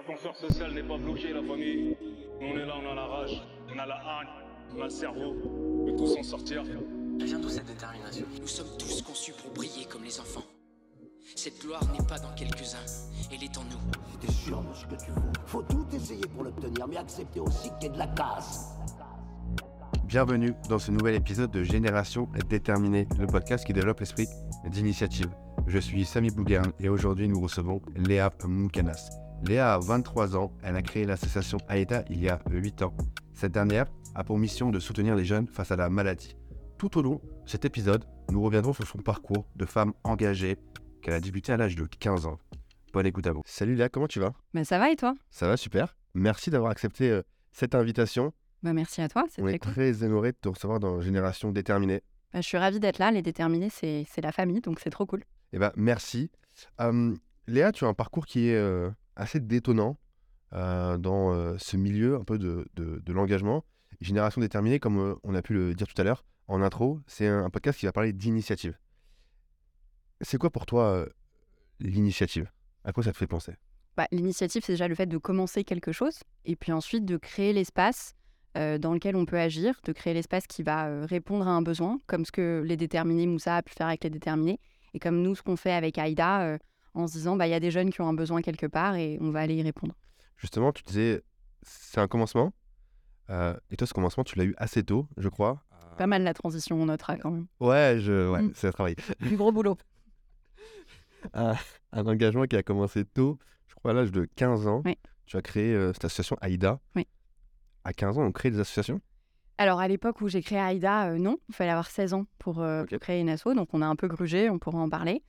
L'ascenseur social n'est pas bloqué, la famille. Nous, on est là, on a la rage, on a la haine, on a le cerveau. On peut tous s'en sortir. Elle vient d'où cette détermination? Nous sommes tous conçus pour briller comme les enfants. Cette gloire n'est pas dans quelques-uns, elle est en nous. T'es sûr de ce que tu veux? Faut tout essayer pour l'obtenir, mais accepter aussi qu'il y ait de la casse. Bienvenue dans ce nouvel épisode de Génération Déterminée, le podcast qui développe l'esprit d'initiative. Je suis Samy Bouguerne et aujourd'hui nous recevons Léa Moukanas. Léa a 23 ans, elle a créé l'association AETA il y a 8 ans. Cette dernière a pour mission de soutenir les jeunes face à la maladie. Tout au long de cet épisode, nous reviendrons sur son parcours de femme engagée qu'elle a débuté à l'âge de 15 ans. Bonne écoute à vous. Salut Léa, comment tu vas? Bah ça va et toi? Ça va super. Merci d'avoir accepté euh, cette invitation. Bah merci à toi, c'est On très est cool. très honoré de te recevoir dans Génération Déterminée. Bah, je suis ravie d'être là, les déterminés, c'est c'est la famille, donc c'est trop cool. Eh ben, merci. Hum, Léa, tu as un parcours qui est euh, assez détonnant euh, dans euh, ce milieu un peu de, de- l'engagement. Génération déterminée, comme euh, on a pu le dire tout à l'heure en intro, c'est un, podcast qui va parler d'initiative. C'est quoi pour toi l'initiative? À quoi ça te fait penser? Bah, L'initiative, c'est déjà le fait de commencer quelque chose, et puis ensuite de créer l'espace dans lequel on peut agir, de créer l'espace qui va répondre à un besoin, comme ce que les déterminés, Moussa a pu faire avec les déterminés, et comme nous, ce qu'on fait avec Aïda, en se disant, bah, il y a des jeunes qui ont un besoin quelque part, et on va aller y répondre. Justement, tu disais, c'est un commencement. euh, et toi, ce commencement, tu l'as eu assez tôt, je crois. Pas mal la transition, on notera quand même. Ouais, je, ouais, Mm. c'est un travail. Du gros boulot. un, un engagement qui a commencé tôt, je crois à l'âge de 15 ans. Oui. Tu as créé euh, cette association AIDA. Oui. À 15 ans, on crée des associations? Alors, à l'époque où j'ai créé Aïda, euh, non, il fallait avoir 16 ans pour, euh, pour créer une asso, donc on a un peu grugé, on pourra en parler.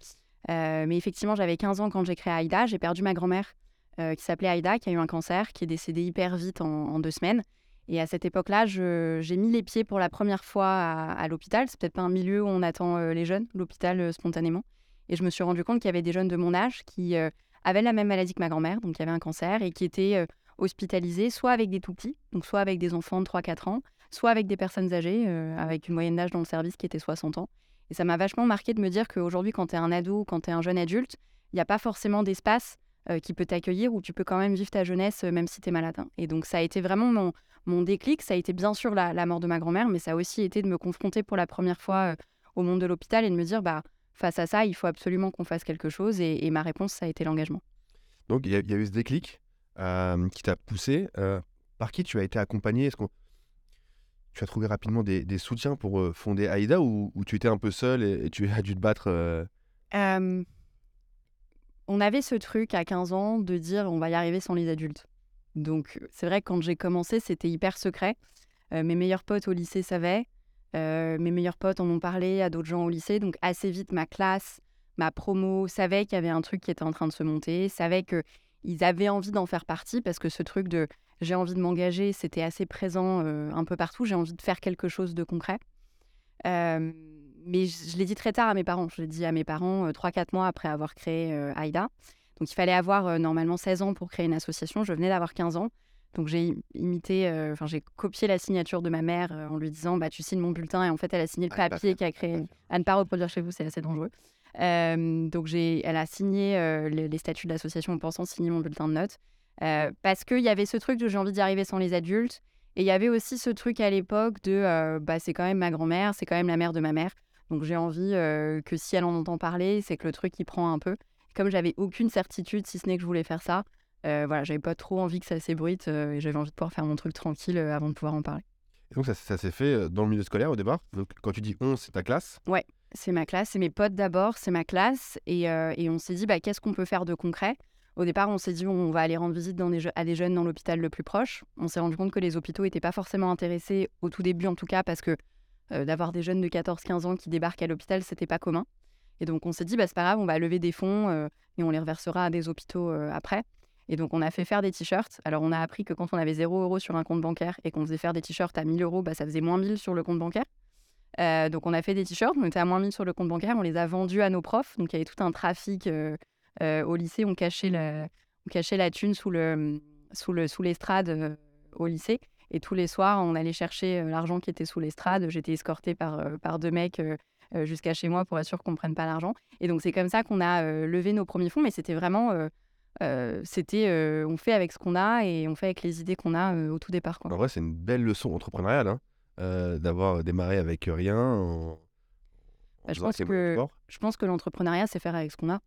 Euh, mais effectivement, j'avais 15 ans quand j'ai créé Aïda, j'ai perdu ma grand-mère euh, qui s'appelait Aïda, qui a eu un cancer, qui est décédée hyper vite en, deux semaines. Et à cette époque-là, j'ai mis les pieds pour la première fois à, à l'hôpital. C'est peut-être pas un milieu où on attend euh, les jeunes, l'hôpital spontanément. Et je me suis rendu compte qu'il y avait des jeunes de mon âge qui avaient la même maladie que ma grand-mère, donc qui avaient un cancer, et qui étaient hospitalisés soit avec des tout petits, donc soit avec des enfants de 3-4 ans, soit avec des personnes âgées, avec une moyenne d'âge dans le service qui était 60 ans. Et ça m'a vachement marqué de me dire qu'aujourd'hui, quand tu es un ado quand tu es un jeune adulte, il n'y a pas forcément d'espace euh, qui peut t'accueillir où tu peux quand même vivre ta jeunesse euh, même si tu es malade. hein. Et donc ça a été vraiment mon, mon déclic. Ça a été bien sûr la, mort de ma grand-mère, mais ça a aussi été de me confronter pour la première fois euh, au monde de l'hôpital et de me dire, bah, face à ça, il faut absolument qu'on fasse quelque chose. Et, ma réponse, ça a été l'engagement. Donc, il y, a- eu ce déclic qui t'a poussé. Par qui tu as été accompagné tu as trouvé rapidement des, soutiens pour euh, fonder AIDA ou, tu étais un peu seul et, tu as dû te battre euh, Euh, on avait ce truc à 15 ans de dire on va y arriver sans les adultes. Donc c'est vrai que quand j'ai commencé, c'était hyper secret. Euh, mes meilleurs potes au lycée savaient. Euh, mes meilleurs potes en ont parlé à d'autres gens au lycée. Donc assez vite, ma classe, ma promo savait qu'il y avait un truc qui était en train de se monter, savait qu'ils avaient envie d'en faire partie parce que ce truc de j'ai envie de m'engager, c'était assez présent euh, un peu partout. J'ai envie de faire quelque chose de concret. Euh, mais je, je l'ai dit très tard à mes parents. Je l'ai dit à mes parents euh, 3-4 mois après avoir créé euh, AIDA. Donc il fallait avoir normalement 16 ans pour créer une association. Je venais d'avoir 15 ans. Donc j'ai im- imité, enfin j'ai copié la signature de ma mère en lui disant bah tu signes mon bulletin et en fait elle a signé le Ah, papier qui a créé à ne pas reproduire chez vous c'est assez dangereux. Donc j'ai, elle a signé les, les statuts de l'association en pensant signer mon bulletin de notes Euh, parce qu'il y avait ce truc de j'ai envie d'y arriver sans les adultes et il y avait aussi ce truc à l'époque de euh, bah c'est quand même ma grand-mère, c'est quand même la mère de ma mère. Donc j'ai envie euh, que si elle en entend parler, c'est que le truc il prend un peu. Comme j'avais aucune certitude, si ce n'est que je voulais faire ça, voilà, j'avais pas trop envie que ça s'ébruite et j'avais envie de pouvoir faire mon truc tranquille avant de pouvoir en parler. Et donc, ça, ça s'est fait dans le milieu scolaire au départ? Donc, quand tu dis on, c'est ta classe? C'est ma classe, c'est mes potes d'abord, c'est ma classe. Et, et on s'est dit, bah, qu'est-ce qu'on peut faire de concret? Au départ, on s'est dit, on va aller rendre visite à des jeunes dans l'hôpital le plus proche. On s'est rendu compte que les hôpitaux n'étaient pas forcément intéressés, au tout début en tout cas, parce que euh, d'avoir des jeunes de 14-15 ans qui débarquent à l'hôpital, c'était pas commun. Et donc on s'est dit, bah, c'est pas grave, on va lever des fonds euh, et on les reversera à des hôpitaux euh, après. Et donc on a fait faire des t-shirts. Alors on a appris que quand on avait 0 euros sur un compte bancaire et qu'on faisait faire des t-shirts à 1000 euros, bah, ça faisait moins 1000 sur le compte bancaire. Donc on a fait des t-shirts, on était à moins 1000 sur le compte bancaire, on les a vendus à nos profs. Donc il y avait tout un trafic au lycée, on cachait la, on cachait la thune sous le sous le sous l'estrade au lycée. Et tous les soirs, on allait chercher l'argent qui était sous l'estrade. J'étais escortée par, par deux mecs jusqu'à chez moi pour être sûr qu'on ne prenne pas l'argent. Et donc, c'est comme ça qu'on a levé nos premiers fonds. Mais c'était vraiment euh, c'était euh, on fait avec ce qu'on a et on fait avec les idées qu'on a euh, au tout départ. Quoi. En vrai, c'est une belle leçon entrepreneuriale hein, d'avoir démarré avec rien. En... en Bah, je pense que-. Je pense que l'entrepreneuriat, c'est faire avec ce qu'on a.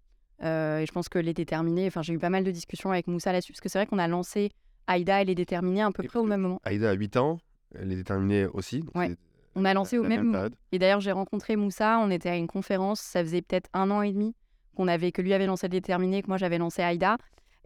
Euh, et je pense que les déterminés, enfin, j'ai eu pas mal de discussions avec Moussa là-dessus, parce que c'est vrai qu'on a lancé Aïda et les déterminés à peu près au même moment. Aïda a 8 ans, elle est déterminée aussi. donc Ouais. c'est On a lancé la- au la même moment. Et d'ailleurs, j'ai rencontré Moussa, on était à une conférence, ça faisait peut-être un an et demi qu'on avait, que lui avait lancé le déterminé, que moi j'avais lancé Aïda.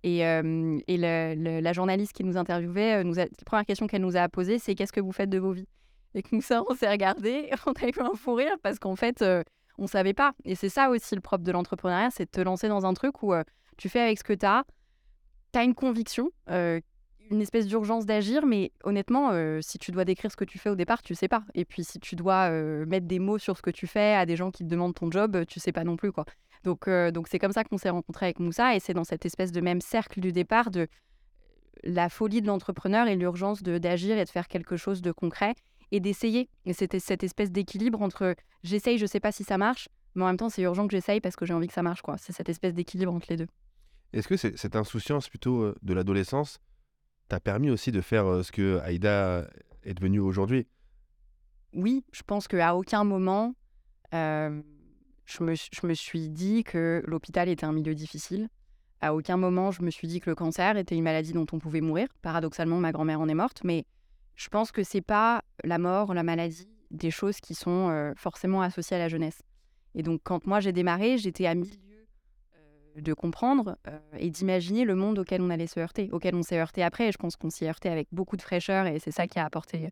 Et, euh, et le- le- la journaliste qui nous interviewait, euh, nous a, la première question qu'elle nous a posée, c'est qu'est-ce que vous faites de vos vies? Et que Moussa, on s'est regardé, on a eu un fou rire parce qu'en fait, euh, on savait pas. Et c'est ça aussi le propre de l'entrepreneuriat, c'est de te lancer dans un truc où euh, tu fais avec ce que tu as, tu as une conviction, euh, une espèce d'urgence d'agir, mais honnêtement, euh, si tu dois décrire ce que tu fais au départ, tu sais pas. Et puis si tu dois mettre des mots sur ce que tu fais à des gens qui te demandent ton job, tu sais pas non plus quoi. Donc c'est comme ça qu'on s'est rencontré avec Moussa et c'est dans cette espèce de même cercle du départ de la folie de l'entrepreneur et l'urgence d'agir et de faire quelque chose de concret et d'essayer. Et c'était cette espèce d'équilibre entre j'essaye, je sais pas si ça marche, mais en même temps c'est urgent que j'essaye parce que j'ai envie que ça marche quoi. C'est cette espèce d'équilibre entre les deux. Est-ce que cette insouciance plutôt euh, de l'adolescence t'a permis aussi de faire euh, ce que Aïda est devenue aujourd'hui? Oui, je pense qu'à aucun moment, euh, je, me, je me suis dit que l'hôpital était un milieu difficile. À aucun moment, je me suis dit que le cancer était une maladie dont on pouvait mourir. Paradoxalement, ma grand-mère en est morte, mais je pense que c'est pas la mort, la maladie, des choses qui sont forcément associées à la jeunesse. Et donc, quand moi j'ai démarré, j'étais à milieu de comprendre et d'imaginer le monde auquel on allait se heurter, auquel on s'est heurté après. Et je pense qu'on s'y est heurté avec beaucoup de fraîcheur et c'est ça qui a apporté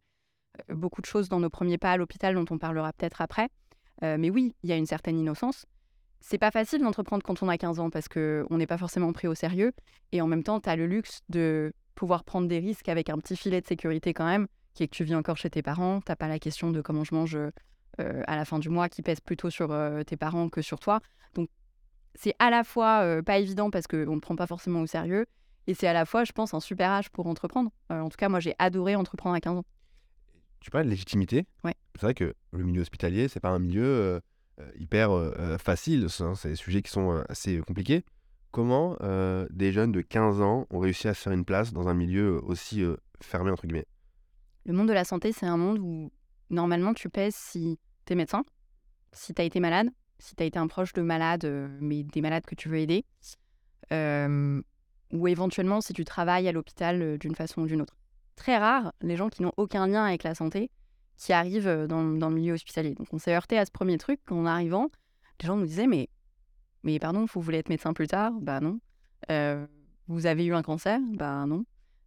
beaucoup de choses dans nos premiers pas à l'hôpital dont on parlera peut-être après. Mais oui, il y a une certaine innocence. C'est pas facile d'entreprendre quand on a 15 ans parce qu'on n'est pas forcément pris au sérieux. Et en même temps, tu as le luxe de pouvoir prendre des risques avec un petit filet de sécurité quand même, qui est que tu vis encore chez tes parents. T'as pas la question de comment je mange euh, à la fin du mois qui pèse plutôt sur euh, tes parents que sur toi. Donc c'est à la fois euh, pas évident parce qu'on ne prend pas forcément au sérieux. Et c'est à la fois, je pense, un super âge pour entreprendre. En tout cas, moi, j'ai adoré entreprendre à 15 ans. Tu parles de légitimité. Ouais. C'est vrai que le milieu hospitalier, c'est pas un milieu hyper facile. C'est c'est des sujets qui sont assez compliqués. Comment euh, des jeunes de 15 ans ont réussi à se faire une place dans un milieu aussi euh, fermé, entre guillemets? Le monde de la santé, c'est un monde où normalement tu pèses si tu es médecin, si tu as été malade, si tu as été un proche de malade, euh, mais des malades que tu veux aider, euh, ou éventuellement si tu travailles à l'hôpital euh, d'une façon ou d'une autre. Très rare, les gens qui n'ont aucun lien avec la santé, qui arrivent euh, dans, dans le milieu hospitalier. Donc on s'est heurté à ce premier truc en arrivant. Les gens nous disaient mais, mais pardon, vous voulez être médecin plus tard? Bah non. Euh, vous avez eu un cancer? Bah non.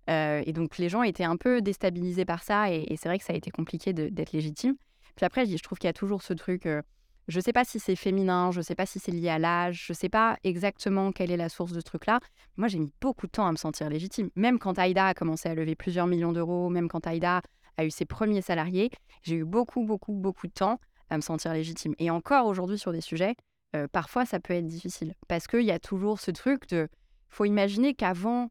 Euh, et donc les gens étaient un peu déstabilisés par ça et, c'est vrai que ça a été compliqué d'être légitime. Puis après, je trouve qu'il y a toujours ce truc, euh, je sais pas si c'est féminin, je sais pas si c'est lié à l'âge, je sais pas exactement quelle est la source de ce truc-là. Moi, j'ai mis beaucoup de temps à me sentir légitime. Même quand Aïda a commencé à lever plusieurs millions d'euros, même quand Aïda a eu ses premiers salariés, j'ai eu beaucoup, beaucoup, beaucoup de temps à me sentir légitime. Et encore aujourd'hui sur des sujets, euh, parfois ça peut être difficile parce qu'il y a toujours ce truc de, faut imaginer qu'avant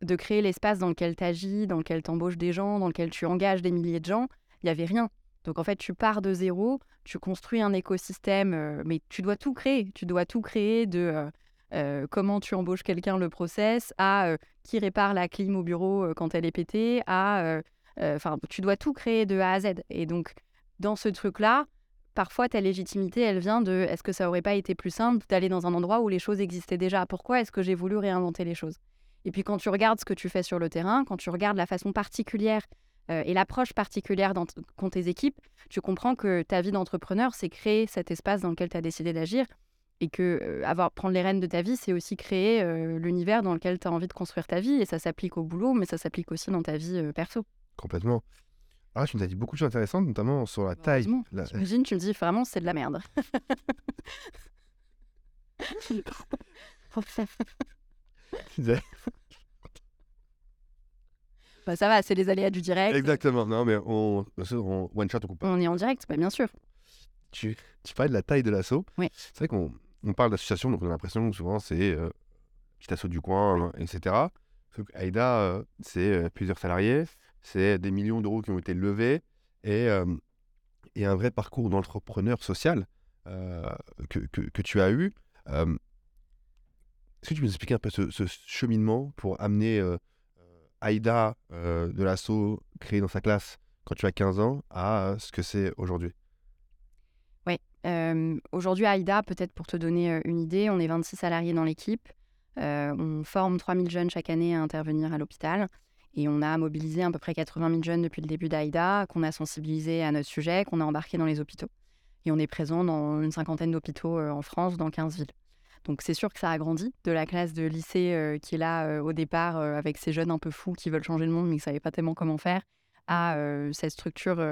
de créer l'espace dans lequel tu agis, dans lequel tu embauches des gens, dans lequel tu engages des milliers de gens, il n'y avait rien. Donc en fait, tu pars de zéro, tu construis un écosystème, euh, mais tu dois tout créer. Tu dois tout créer de euh, comment tu embauches quelqu'un, le process, à qui répare la clim au bureau quand elle est pétée, à... Enfin, tu dois tout créer de A à Z. Et donc, dans ce truc-là, parfois ta légitimité, elle vient de est-ce que ça aurait pas été plus simple d'aller dans un endroit où les choses existaient déjà? Pourquoi est-ce que j'ai voulu réinventer les choses? Et puis quand tu regardes ce que tu fais sur le terrain, quand tu regardes la façon particulière euh, et l'approche particulière qu'ont tes équipes, tu comprends que ta vie d'entrepreneur, c'est créer cet espace dans lequel tu as décidé d'agir et que euh, avoir prendre les rênes de ta vie, c'est aussi créer euh, l'univers dans lequel tu as envie de construire ta vie et ça s'applique au boulot, mais ça s'applique aussi dans ta vie perso. Complètement. Ah, tu nous as dit beaucoup de choses intéressantes, notamment sur la taille. Heureusement. La- J'imagine, tu me dis vraiment, c'est de la merde. Bah, ça va, c'est les aléas du direct. Exactement. Non, mais on, on one shot, on coupe pas. On est en direct, bah, bien sûr. Tu, tu parlais de la taille de l'assaut. Oui. C'est vrai qu'on on parle d'association, donc on a l'impression que souvent c'est euh, petit assaut du coin, hein, etc. Sauf Aïda, euh, c'est euh, plusieurs salariés, c'est des millions d'euros qui ont été levés et, euh, un vrai parcours d'entrepreneur social euh, que, tu as eu. Euh, Est-ce que tu peux nous expliquer un peu ce, cheminement pour amener Aïda de l'assaut créé dans sa classe quand tu as 15 ans à ce que c'est aujourd'hui? Euh, Aujourd'hui, à AIDA, peut-être pour te donner une idée, on est 26 salariés dans l'équipe. On forme 3000 jeunes chaque année à intervenir à l'hôpital. Et on a mobilisé à peu près 80 000 jeunes depuis le début d'AIDA, qu'on a sensibilisés à notre sujet, qu'on a embarqué dans les hôpitaux. Et on est présent dans une cinquantaine d'hôpitaux euh, en France, dans 15 villes. Donc c'est sûr que ça a grandi de la classe de lycée euh, qui est là euh, au départ avec ces jeunes un peu fous qui veulent changer le monde mais qui ne savaient pas tellement comment faire à cette structure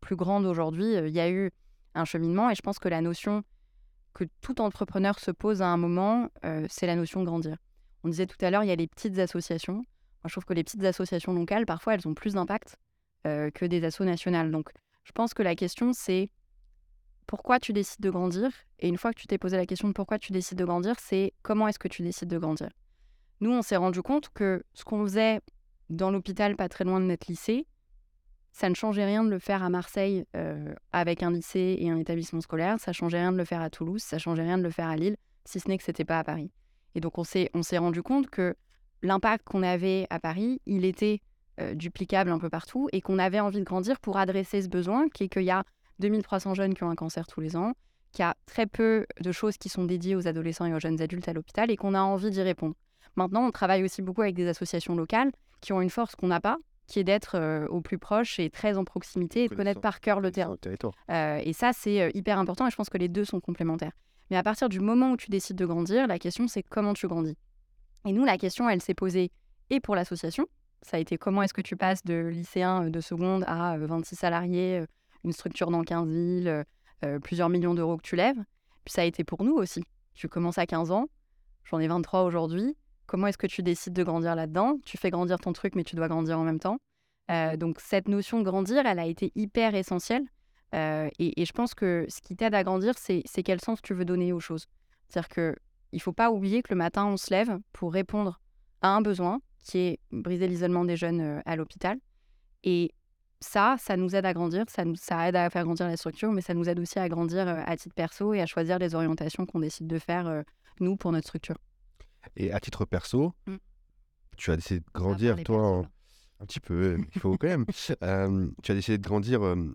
plus grande aujourd'hui. Il y a eu un cheminement et je pense que la notion que tout entrepreneur se pose à un moment, c'est la notion de grandir. On disait tout à l'heure, il y a les petites associations. Je trouve que les petites associations locales, parfois, elles ont plus d'impact euh, que des assos nationales. Donc, je pense que la question, c'est pourquoi tu décides de grandir? Et une fois que tu t'es posé la question de pourquoi tu décides de grandir, c'est comment est-ce que tu décides de grandir? Nous, on s'est rendu compte que ce qu'on faisait dans l'hôpital, pas très loin de notre lycée, ça ne changeait rien de le faire à Marseille euh, avec un lycée et un établissement scolaire. Ça changeait rien de le faire à Toulouse. Ça changeait rien de le faire à Lille, si ce n'est que c'était pas à Paris. Et donc on s'est rendu compte que l'impact qu'on avait à Paris, il était euh, duplicable un peu partout et qu'on avait envie de grandir pour adresser ce besoin, qui est qu'il y a 2300 jeunes qui ont un cancer tous les ans, qu'il y a très peu de choses qui sont dédiées aux adolescents et aux jeunes adultes à l'hôpital et qu'on a envie d'y répondre. Maintenant, on travaille aussi beaucoup avec des associations locales qui ont une force qu'on n'a pas, qui est d'être euh, au plus proche et très en proximité et de connaître par cœur le terrain. Euh, et ça, c'est hyper important et je pense que les deux sont complémentaires. Mais à partir du moment où tu décides de grandir, la question, c'est comment tu grandis. Et nous, la question, elle s'est posée et pour l'association. Ça a été comment est-ce que tu passes de lycéen euh, de seconde à euh, 26 salariés, euh, une structure dans 15 villes, euh, euh, plusieurs millions d'euros que tu lèves. Puis ça a été pour nous aussi. Tu commences à 15 ans, j'en ai 23 aujourd'hui. Comment est-ce que tu décides de grandir là-dedans? Tu fais grandir ton truc, mais tu dois grandir en même temps. Euh, donc cette notion de grandir, elle a été hyper essentielle. Euh, et, et je pense que ce qui t'aide à grandir, c'est c'est quel sens tu veux donner aux choses. C'est-à-dire que il faut pas oublier que le matin, on se lève pour répondre à un besoin qui est briser l'isolement des jeunes euh, à l'hôpital. Et ça, ça nous aide à grandir, ça, nous, ça aide à faire grandir la structure, mais ça nous aide aussi à grandir euh, à titre perso et à choisir les orientations qu'on décide de faire, euh, nous, pour notre structure. Et à titre perso, Mm. tu as décidé de grandir, toi, en- un petit peu, il faut quand même. Euh, tu as décidé de grandir euh,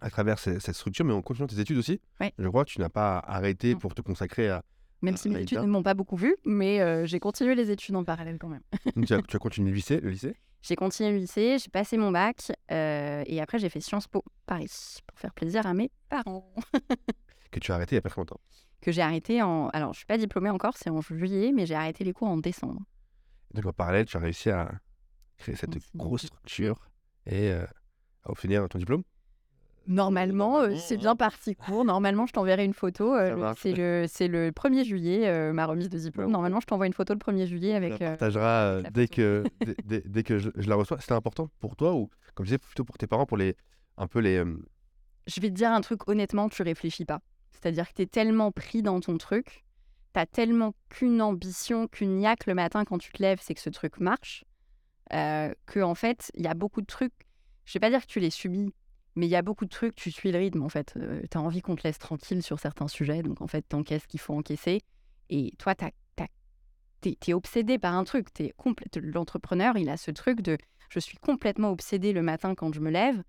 à travers ce- cette structure, mais en continuant tes études aussi. Je crois que tu n'as pas arrêté Non. pour te consacrer à. Même si mes Ah, études ne m'ont pas beaucoup vu, mais euh, j'ai continué les études en parallèle quand même. Donc, tu, as, tu as continué le lycée, le lycée? J'ai continué le lycée, j'ai passé mon bac euh, et après j'ai fait Sciences Po Paris pour faire plaisir à mes parents. que tu as arrêté il y a pas très longtemps. Que j'ai arrêté en. Alors je suis pas diplômée encore, c'est en juillet, mais j'ai arrêté les cours en décembre. Donc en parallèle, tu as réussi à créer cette grosse structure et euh, à obtenir ton diplôme? Normalement, euh, c'est bien parti court. Normalement, je t'enverrai une photo. euh, c'est le, c'est le 1er juillet, euh, ma remise de diplôme. Normalement, je t'envoie une photo le 1er juillet avec. la partagera la dès que, dès, dès- que je, je la reçois. C'était important pour toi ou, comme je disais, plutôt pour tes parents, pour les un peu les. Je vais te dire un truc, honnêtement, tu réfléchis pas. C'est-à-dire que tu es tellement pris dans ton truc, tu as tellement qu'une ambition, qu'une niaque le matin quand tu te lèves, c'est que ce truc marche, que en fait, il y a beaucoup de trucs. Je vais pas dire que tu les subis, mais il y a beaucoup de trucs, tu suis le rythme en fait. tu as envie qu'on te laisse tranquille sur certains sujets, donc en fait, t'encaisses ce qu'il faut encaisser. Et toi, tu es, obsédé par un truc. L'entrepreneur, il a ce truc de je suis complètement obsédé le matin quand je me lève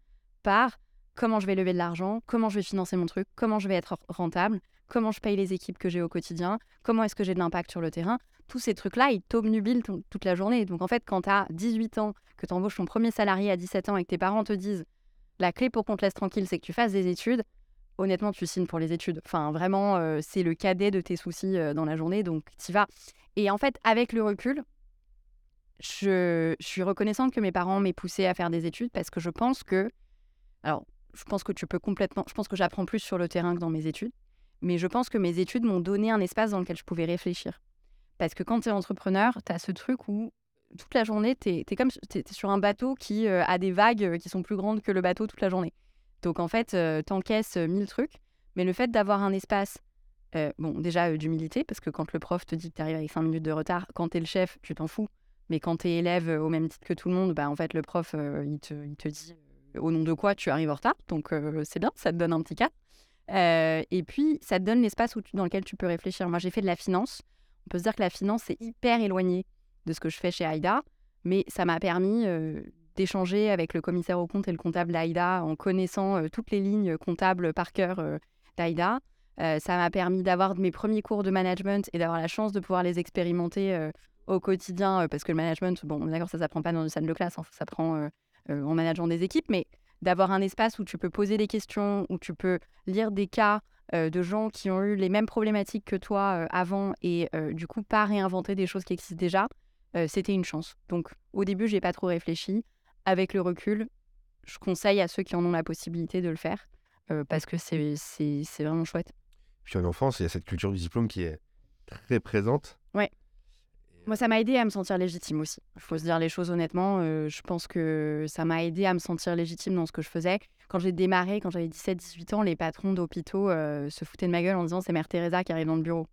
par comment je vais lever de l'argent, comment je vais financer mon truc, comment je vais être rentable, comment je paye les équipes que j'ai au quotidien, comment est-ce que j'ai de l'impact sur le terrain. Tous ces trucs-là, ils t'obnubilent toute la journée. Donc en fait, quand tu as 18 ans, que tu embauches ton premier salarié à 17 ans et que tes parents te disent la clé pour qu'on te laisse tranquille, c'est que tu fasses des études, honnêtement, tu signes pour les études. Enfin, vraiment, euh, c'est le cadet de tes soucis euh, dans la journée, donc tu vas. Et en fait, avec le recul, je, je suis reconnaissante que mes parents m'aient poussé à faire des études parce que je pense que. Alors, je pense que tu peux complètement. Je pense que j'apprends plus sur le terrain que dans mes études. Mais je pense que mes études m'ont donné un espace dans lequel je pouvais réfléchir. Parce que quand tu es entrepreneur, tu as ce truc où toute la journée, tu es, comme t'es- t'es sur un bateau qui euh, a des vagues euh, qui sont plus grandes que le bateau toute la journée. Donc en fait, euh, t'encaisses euh, mille trucs. Mais le fait d'avoir un espace, bon, déjà d'humilité, parce que quand le prof te dit que tu arrives avec 5 minutes de retard, quand tu es le chef, tu t'en fous. Mais quand tu es élève au même titre que tout le monde, bah, en fait, le prof, il, te, il te dit au nom de quoi tu arrives en retard. Donc c'est bien, ça te donne un petit cas. Et puis, ça te donne l'espace dans lequel tu peux réfléchir. Moi, j'ai fait de la finance. On peut se dire que la finance, c'est hyper éloigné de ce que je fais chez AIDA, mais ça m'a permis euh, d'échanger avec le commissaire au compte et le comptable d'AIDA en connaissant euh, toutes les lignes comptables par cœur euh, d'AIDA. ça m'a permis d'avoir mes premiers cours de management et d'avoir la chance de pouvoir les expérimenter au quotidien, parce que le management, bon, d'accord, ça ne s'apprend pas dans une salle de classe, hein, ça s'apprend en manageant des équipes, mais d'avoir un espace où tu peux poser des questions, où tu peux lire des cas de gens qui ont eu les mêmes problématiques que toi avant et du coup pas réinventer des choses qui existent déjà, c'était une chance. Donc au début, j'ai pas trop réfléchi. Avec le recul, je conseille à ceux qui en ont la possibilité de le faire parce que c'est vraiment chouette. Puis en enfance, il y a cette culture du diplôme qui est très présente. Ouais. Moi, ça m'a aidé à me sentir légitime aussi. Il faut se dire les choses honnêtement. je pense que ça m'a aidé à me sentir légitime dans ce que je faisais. Quand j'ai démarré, quand j'avais 17-18 ans, les patrons d'hôpitaux se foutaient de ma gueule en disant c'est Mère Teresa qui arrive dans le bureau.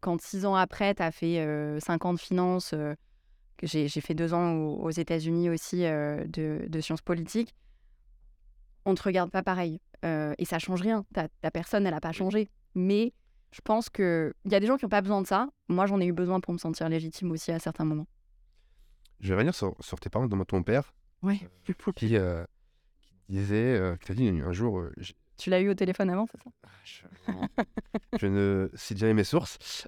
Quand six ans après, tu as fait 5 ans de finance, j'ai fait deux ans aux, États-Unis aussi de, sciences politiques, on ne te regarde pas pareil. et ça change rien. Ta, personne, elle n'a pas changé. Mais je pense qu'il y a des gens qui n'ont pas besoin de ça. Moi, j'en ai eu besoin pour me sentir légitime aussi à certains moments. Je vais revenir sur, tes parents, notamment ton père. Oui. Qui, qui disait, qui t'a dit un jour. Tu l'as eu au téléphone avant, c'est ça? Ah, je, ne cite jamais mes sources,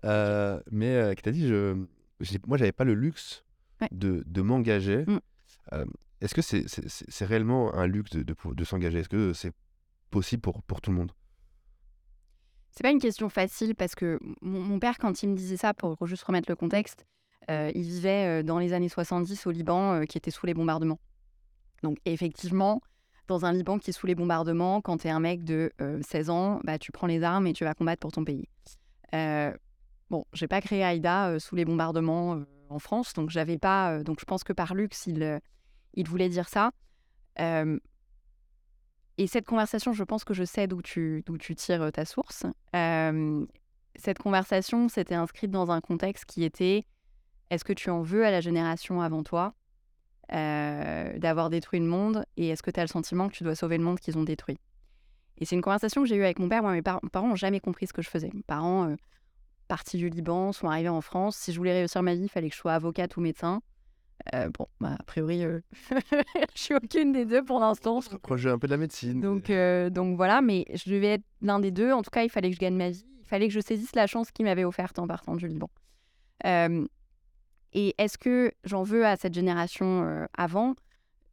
mais qui t'a dit je, moi, j'avais pas le luxe de, de m'engager. Mmh. Est-ce que c'est réellement un luxe de, de, s'engager? Est-ce que c'est possible pour, pour tout le monde? C'est pas une question facile parce que mon, père, quand il me disait ça, pour juste remettre le contexte, il vivait dans les années 70 au Liban qui était sous les bombardements. Donc effectivement, dans un Liban qui est sous les bombardements, quand tu es un mec de 16 ans, bah, tu prends les armes et tu vas combattre pour ton pays. Euh, bon, j'ai pas créé Aïda sous les bombardements en France. Donc, j'avais pas. Euh, donc, je pense que par luxe, il, euh, il voulait dire ça. et cette conversation, je pense que je sais d'où tu, d'où tu tires ta source. cette conversation s'était inscrite dans un contexte qui était est-ce que tu en veux à la génération avant toi? D'avoir détruit le monde et est-ce que tu as le sentiment que tu dois sauver le monde qu'ils ont détruit? Et c'est une conversation que j'ai eue avec mon père. Moi, mes parents n'ont jamais compris ce que je faisais. Mes parents partis du Liban, sont arrivés en France. Si je voulais réussir ma vie, il fallait que je sois avocate ou médecin. Euh, bon, bah, a priori, euh, je suis aucune des deux pour l'instant. Je rapprocher un peu de la médecine. Donc, euh, donc voilà, mais je devais être l'un des deux. En tout cas, il fallait que je gagne ma vie. Il fallait que je saisisse la chance qu'il m'avait offerte en partant du Liban. Et est-ce que j'en veux à cette génération avant?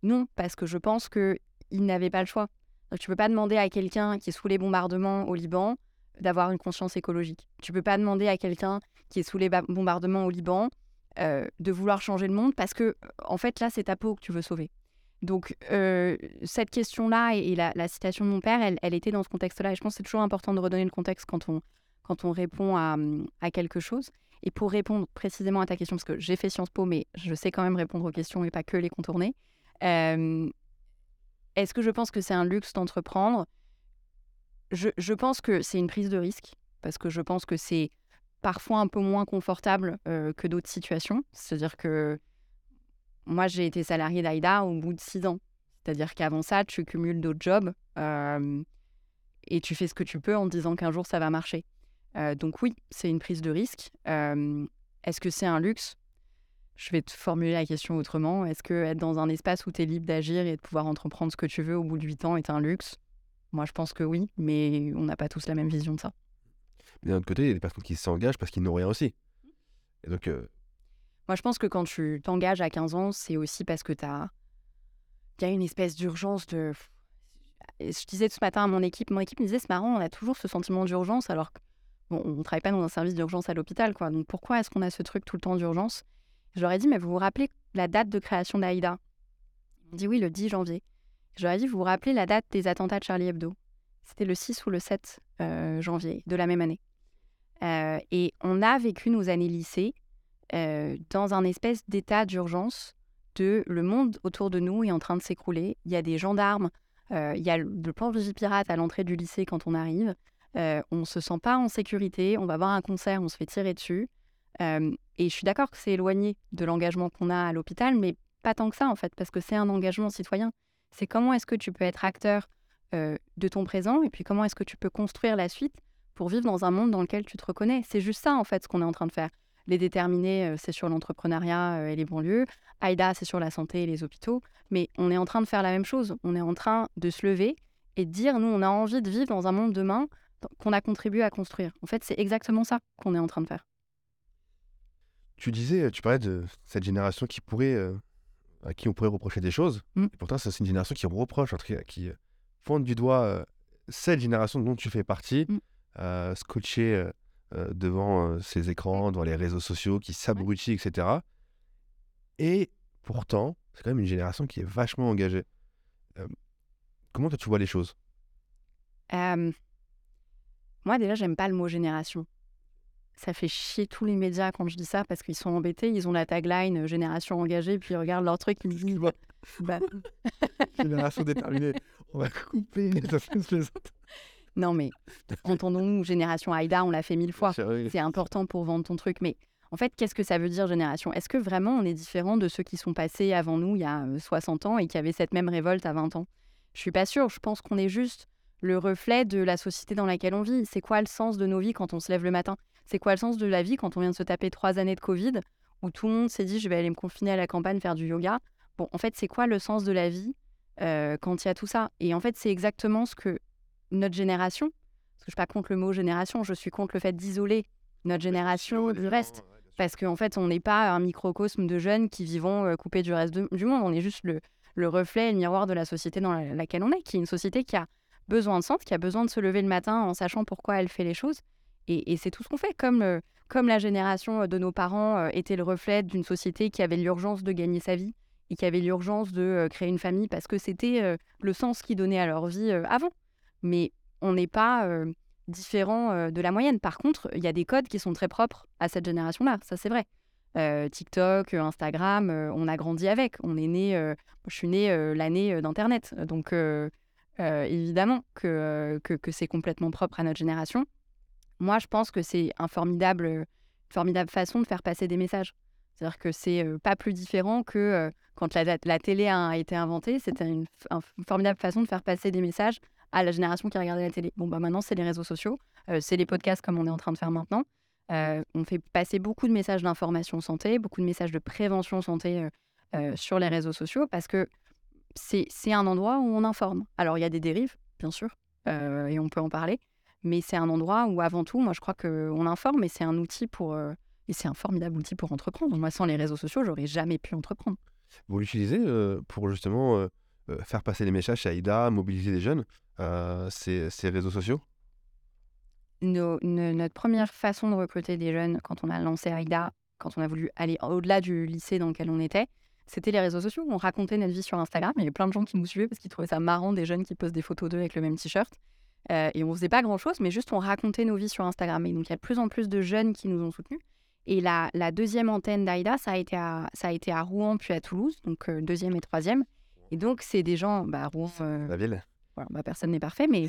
Non, parce que je pense qu'ils n'avaient pas le choix. Donc, tu peux pas demander à quelqu'un qui est sous les bombardements au Liban d'avoir une conscience écologique. Tu peux pas demander à quelqu'un qui est sous les bombardements au Liban euh, de vouloir changer le monde parce que, en fait, là, c'est ta peau que tu veux sauver. Donc, euh, cette question-là et, la, citation de mon père, elle, était dans ce contexte-là. Et je pense que c'est toujours important de redonner le contexte quand on, répond à, à, quelque chose. Et pour répondre précisément à ta question, parce que j'ai fait Sciences Po, mais je sais quand même répondre aux questions et pas que les contourner. Euh, est-ce que je pense que c'est un luxe d'entreprendre? Je, pense que c'est une prise de risque, parce que je pense que c'est parfois un peu moins confortable euh, que d'autres situations. C'est-à-dire que moi, j'ai été salarié d'AIDA au bout de six ans. C'est-à-dire qu'avant ça, tu cumules d'autres jobs euh, et tu fais ce que tu peux en te disant qu'un jour, ça va marcher. Euh, donc oui, c'est une prise de risque. Est-ce que c'est un luxe? Je vais te formuler la question autrement. Est-ce que être dans un espace où tu es libre d'agir et de pouvoir entreprendre ce que tu veux au bout de huit ans est un luxe? Moi, je pense que oui, mais on n'a pas tous la même vision de ça. Mais d'un autre côté, il y a des personnes qui s'engagent parce qu'ils n'ont rien aussi. Et donc. Euh, Moi, je pense que quand tu t'engages à 15 ans, c'est aussi parce que tu as. Il y a une espèce d'urgence de. Je disais ce matin à mon équipe, mon équipe me disait c'est marrant, on a toujours ce sentiment d'urgence alors que on ne travaille pas dans un service d'urgence à l'hôpital, quoi. Donc pourquoi est-ce qu'on a ce truc tout le temps d'urgence? Je leur ai dit, mais vous vous rappelez la date de création d'Aïda? Ils dit oui, le 10 janvier. J'aurais dit, vous vous rappelez la date des attentats de Charlie Hebdo? C'était le 6 ou le 7 euh, janvier de la même année. Euh, et on a vécu nos années lycée euh, dans un espèce d'état d'urgence de le monde autour de nous est en train de s'écrouler. Il y a des gendarmes, il y a le plan pirate à l'entrée du lycée quand on arrive. On ne se sent pas en sécurité, on va voir un concert, on se fait tirer dessus. et je suis d'accord que c'est éloigné de l'engagement qu'on a à l'hôpital, mais pas tant que ça en fait, parce que c'est un engagement citoyen c'est comment est-ce que tu peux être acteur de ton présent et puis comment est-ce que tu peux construire la suite pour vivre dans un monde dans lequel tu te reconnais. C'est juste ça, en fait, ce qu'on est en train de faire. Les déterminés, euh, c'est sur l'entrepreneuriat euh, et les banlieues. Aïda, c'est sur la santé et les hôpitaux. Mais on est en train de faire la même chose. On est en train de se lever et de dire, nous, on a envie de vivre dans un monde demain qu'on a contribué à construire. En fait, c'est exactement ça qu'on est en train de faire. Tu disais, tu parlais de cette génération qui pourrait, euh, à qui on pourrait reprocher des choses. Mm. Et pourtant, ça, c'est une génération qui reproche, qui pointe du doigt euh, cette génération dont tu fais partie, Mm. euh, scotchée euh, devant ses écrans, devant les réseaux sociaux, qui s'abrutit, etc. Et pourtant, c'est quand même une génération qui est vachement engagée. Comment toi, tu vois les choses? Moi, déjà, j'aime pas le mot génération. Ça fait chier tous les médias quand je dis ça parce qu'ils sont embêtés. Ils ont la tagline euh, génération engagée, puis ils regardent leur truc, ils me disent bah, Génération déterminée. On va couper. ça se plaisante. Non, mais entendons-nous, génération Aïda, on l'a fait mille fois. C'est important pour vendre ton truc. Mais en fait, qu'est-ce que ça veut dire génération? Est-ce que vraiment on est différent de ceux qui sont passés avant nous il y a euh, 60 ans et qui avaient cette même révolte à 20 ans? Je suis pas sûre. Je pense qu'on est juste le reflet de la société dans laquelle on vit. C'est quoi le sens de nos vies quand on se lève le matin? C'est quoi le sens de la vie quand on vient de se taper trois années de Covid où tout le monde s'est dit je vais aller me confiner à la campagne faire du yoga? Bon, en fait, c'est quoi le sens de la vie euh, quand il y a tout ça? Et en fait, c'est exactement ce que notre génération, parce que je suis pas contre le mot génération, je suis contre le fait d'isoler notre génération du reste. Parce qu'en fait, on n'est pas un microcosme de jeunes qui vivons euh, coupés du reste de- du monde. On est juste le, le reflet et le miroir de la société dans la- laquelle on est, qui est une société qui a besoin de sens, qui a besoin de se lever le matin en sachant pourquoi elle fait les choses. Et, c'est tout ce qu'on fait. Comme, le- comme la génération de nos parents euh, était le reflet d'une société qui avait l'urgence de gagner sa vie et qui avait l'urgence de euh, créer une famille parce que c'était euh, le sens qu'ils donnaient à leur vie euh, avant. Mais on n'est pas euh, différent euh, de la moyenne. Par contre, il y a des codes qui sont très propres à cette génération-là, ça c'est vrai. Euh, TikTok, euh, Instagram, euh, on a grandi avec. On est né, euh, je suis née euh, l'année euh, d'Internet, donc euh, euh, évidemment que, euh, que, que c'est complètement propre à notre génération. Moi, je pense que c'est un formidable, une formidable façon de faire passer des messages. C'est-à-dire que c'est euh, pas plus différent que euh, quand la, télé a été inventée, c'était une, formidable façon de faire passer des messages à la génération qui regardait la télé. Bon, bah maintenant, c'est les réseaux sociaux, euh, c'est les podcasts comme on est en train de faire maintenant. Euh, on fait passer beaucoup de messages d'information santé, beaucoup de messages de prévention santé euh, euh, sur les réseaux sociaux parce que c'est un endroit où on informe. Alors, il y a des dérives, bien sûr, euh, et on peut en parler, mais c'est un endroit où, avant tout, moi, je crois qu'on informe et c'est un outil pour. euh, et c'est un formidable outil pour entreprendre. Moi, sans les réseaux sociaux, j'aurais jamais pu entreprendre. Vous l'utilisez euh, pour justement faire passer les messages chez Aïda, mobiliser les jeunes, ces, ces réseaux sociaux? Nos- notre première façon de recruter des jeunes quand on a lancé AIDA, quand on a voulu aller au-delà du lycée dans lequel on était, c'était les réseaux sociaux. On racontait notre vie sur Instagram. Il y avait plein de gens qui nous suivaient parce qu'ils trouvaient ça marrant, des jeunes qui posent des photos d'eux avec le même t-shirt. Euh, et on faisait pas grand-chose, mais juste on racontait nos vies sur Instagram. Et donc il y a de plus en plus de jeunes qui nous ont soutenus. Et la, la deuxième antenne d'AIDA, ça, a été à- ça a été à Rouen puis à Toulouse, donc euh, deuxième et troisième. Et donc c'est des gens, bah, Rouen, euh, La ville voilà, bah, personne n'est parfait, mais,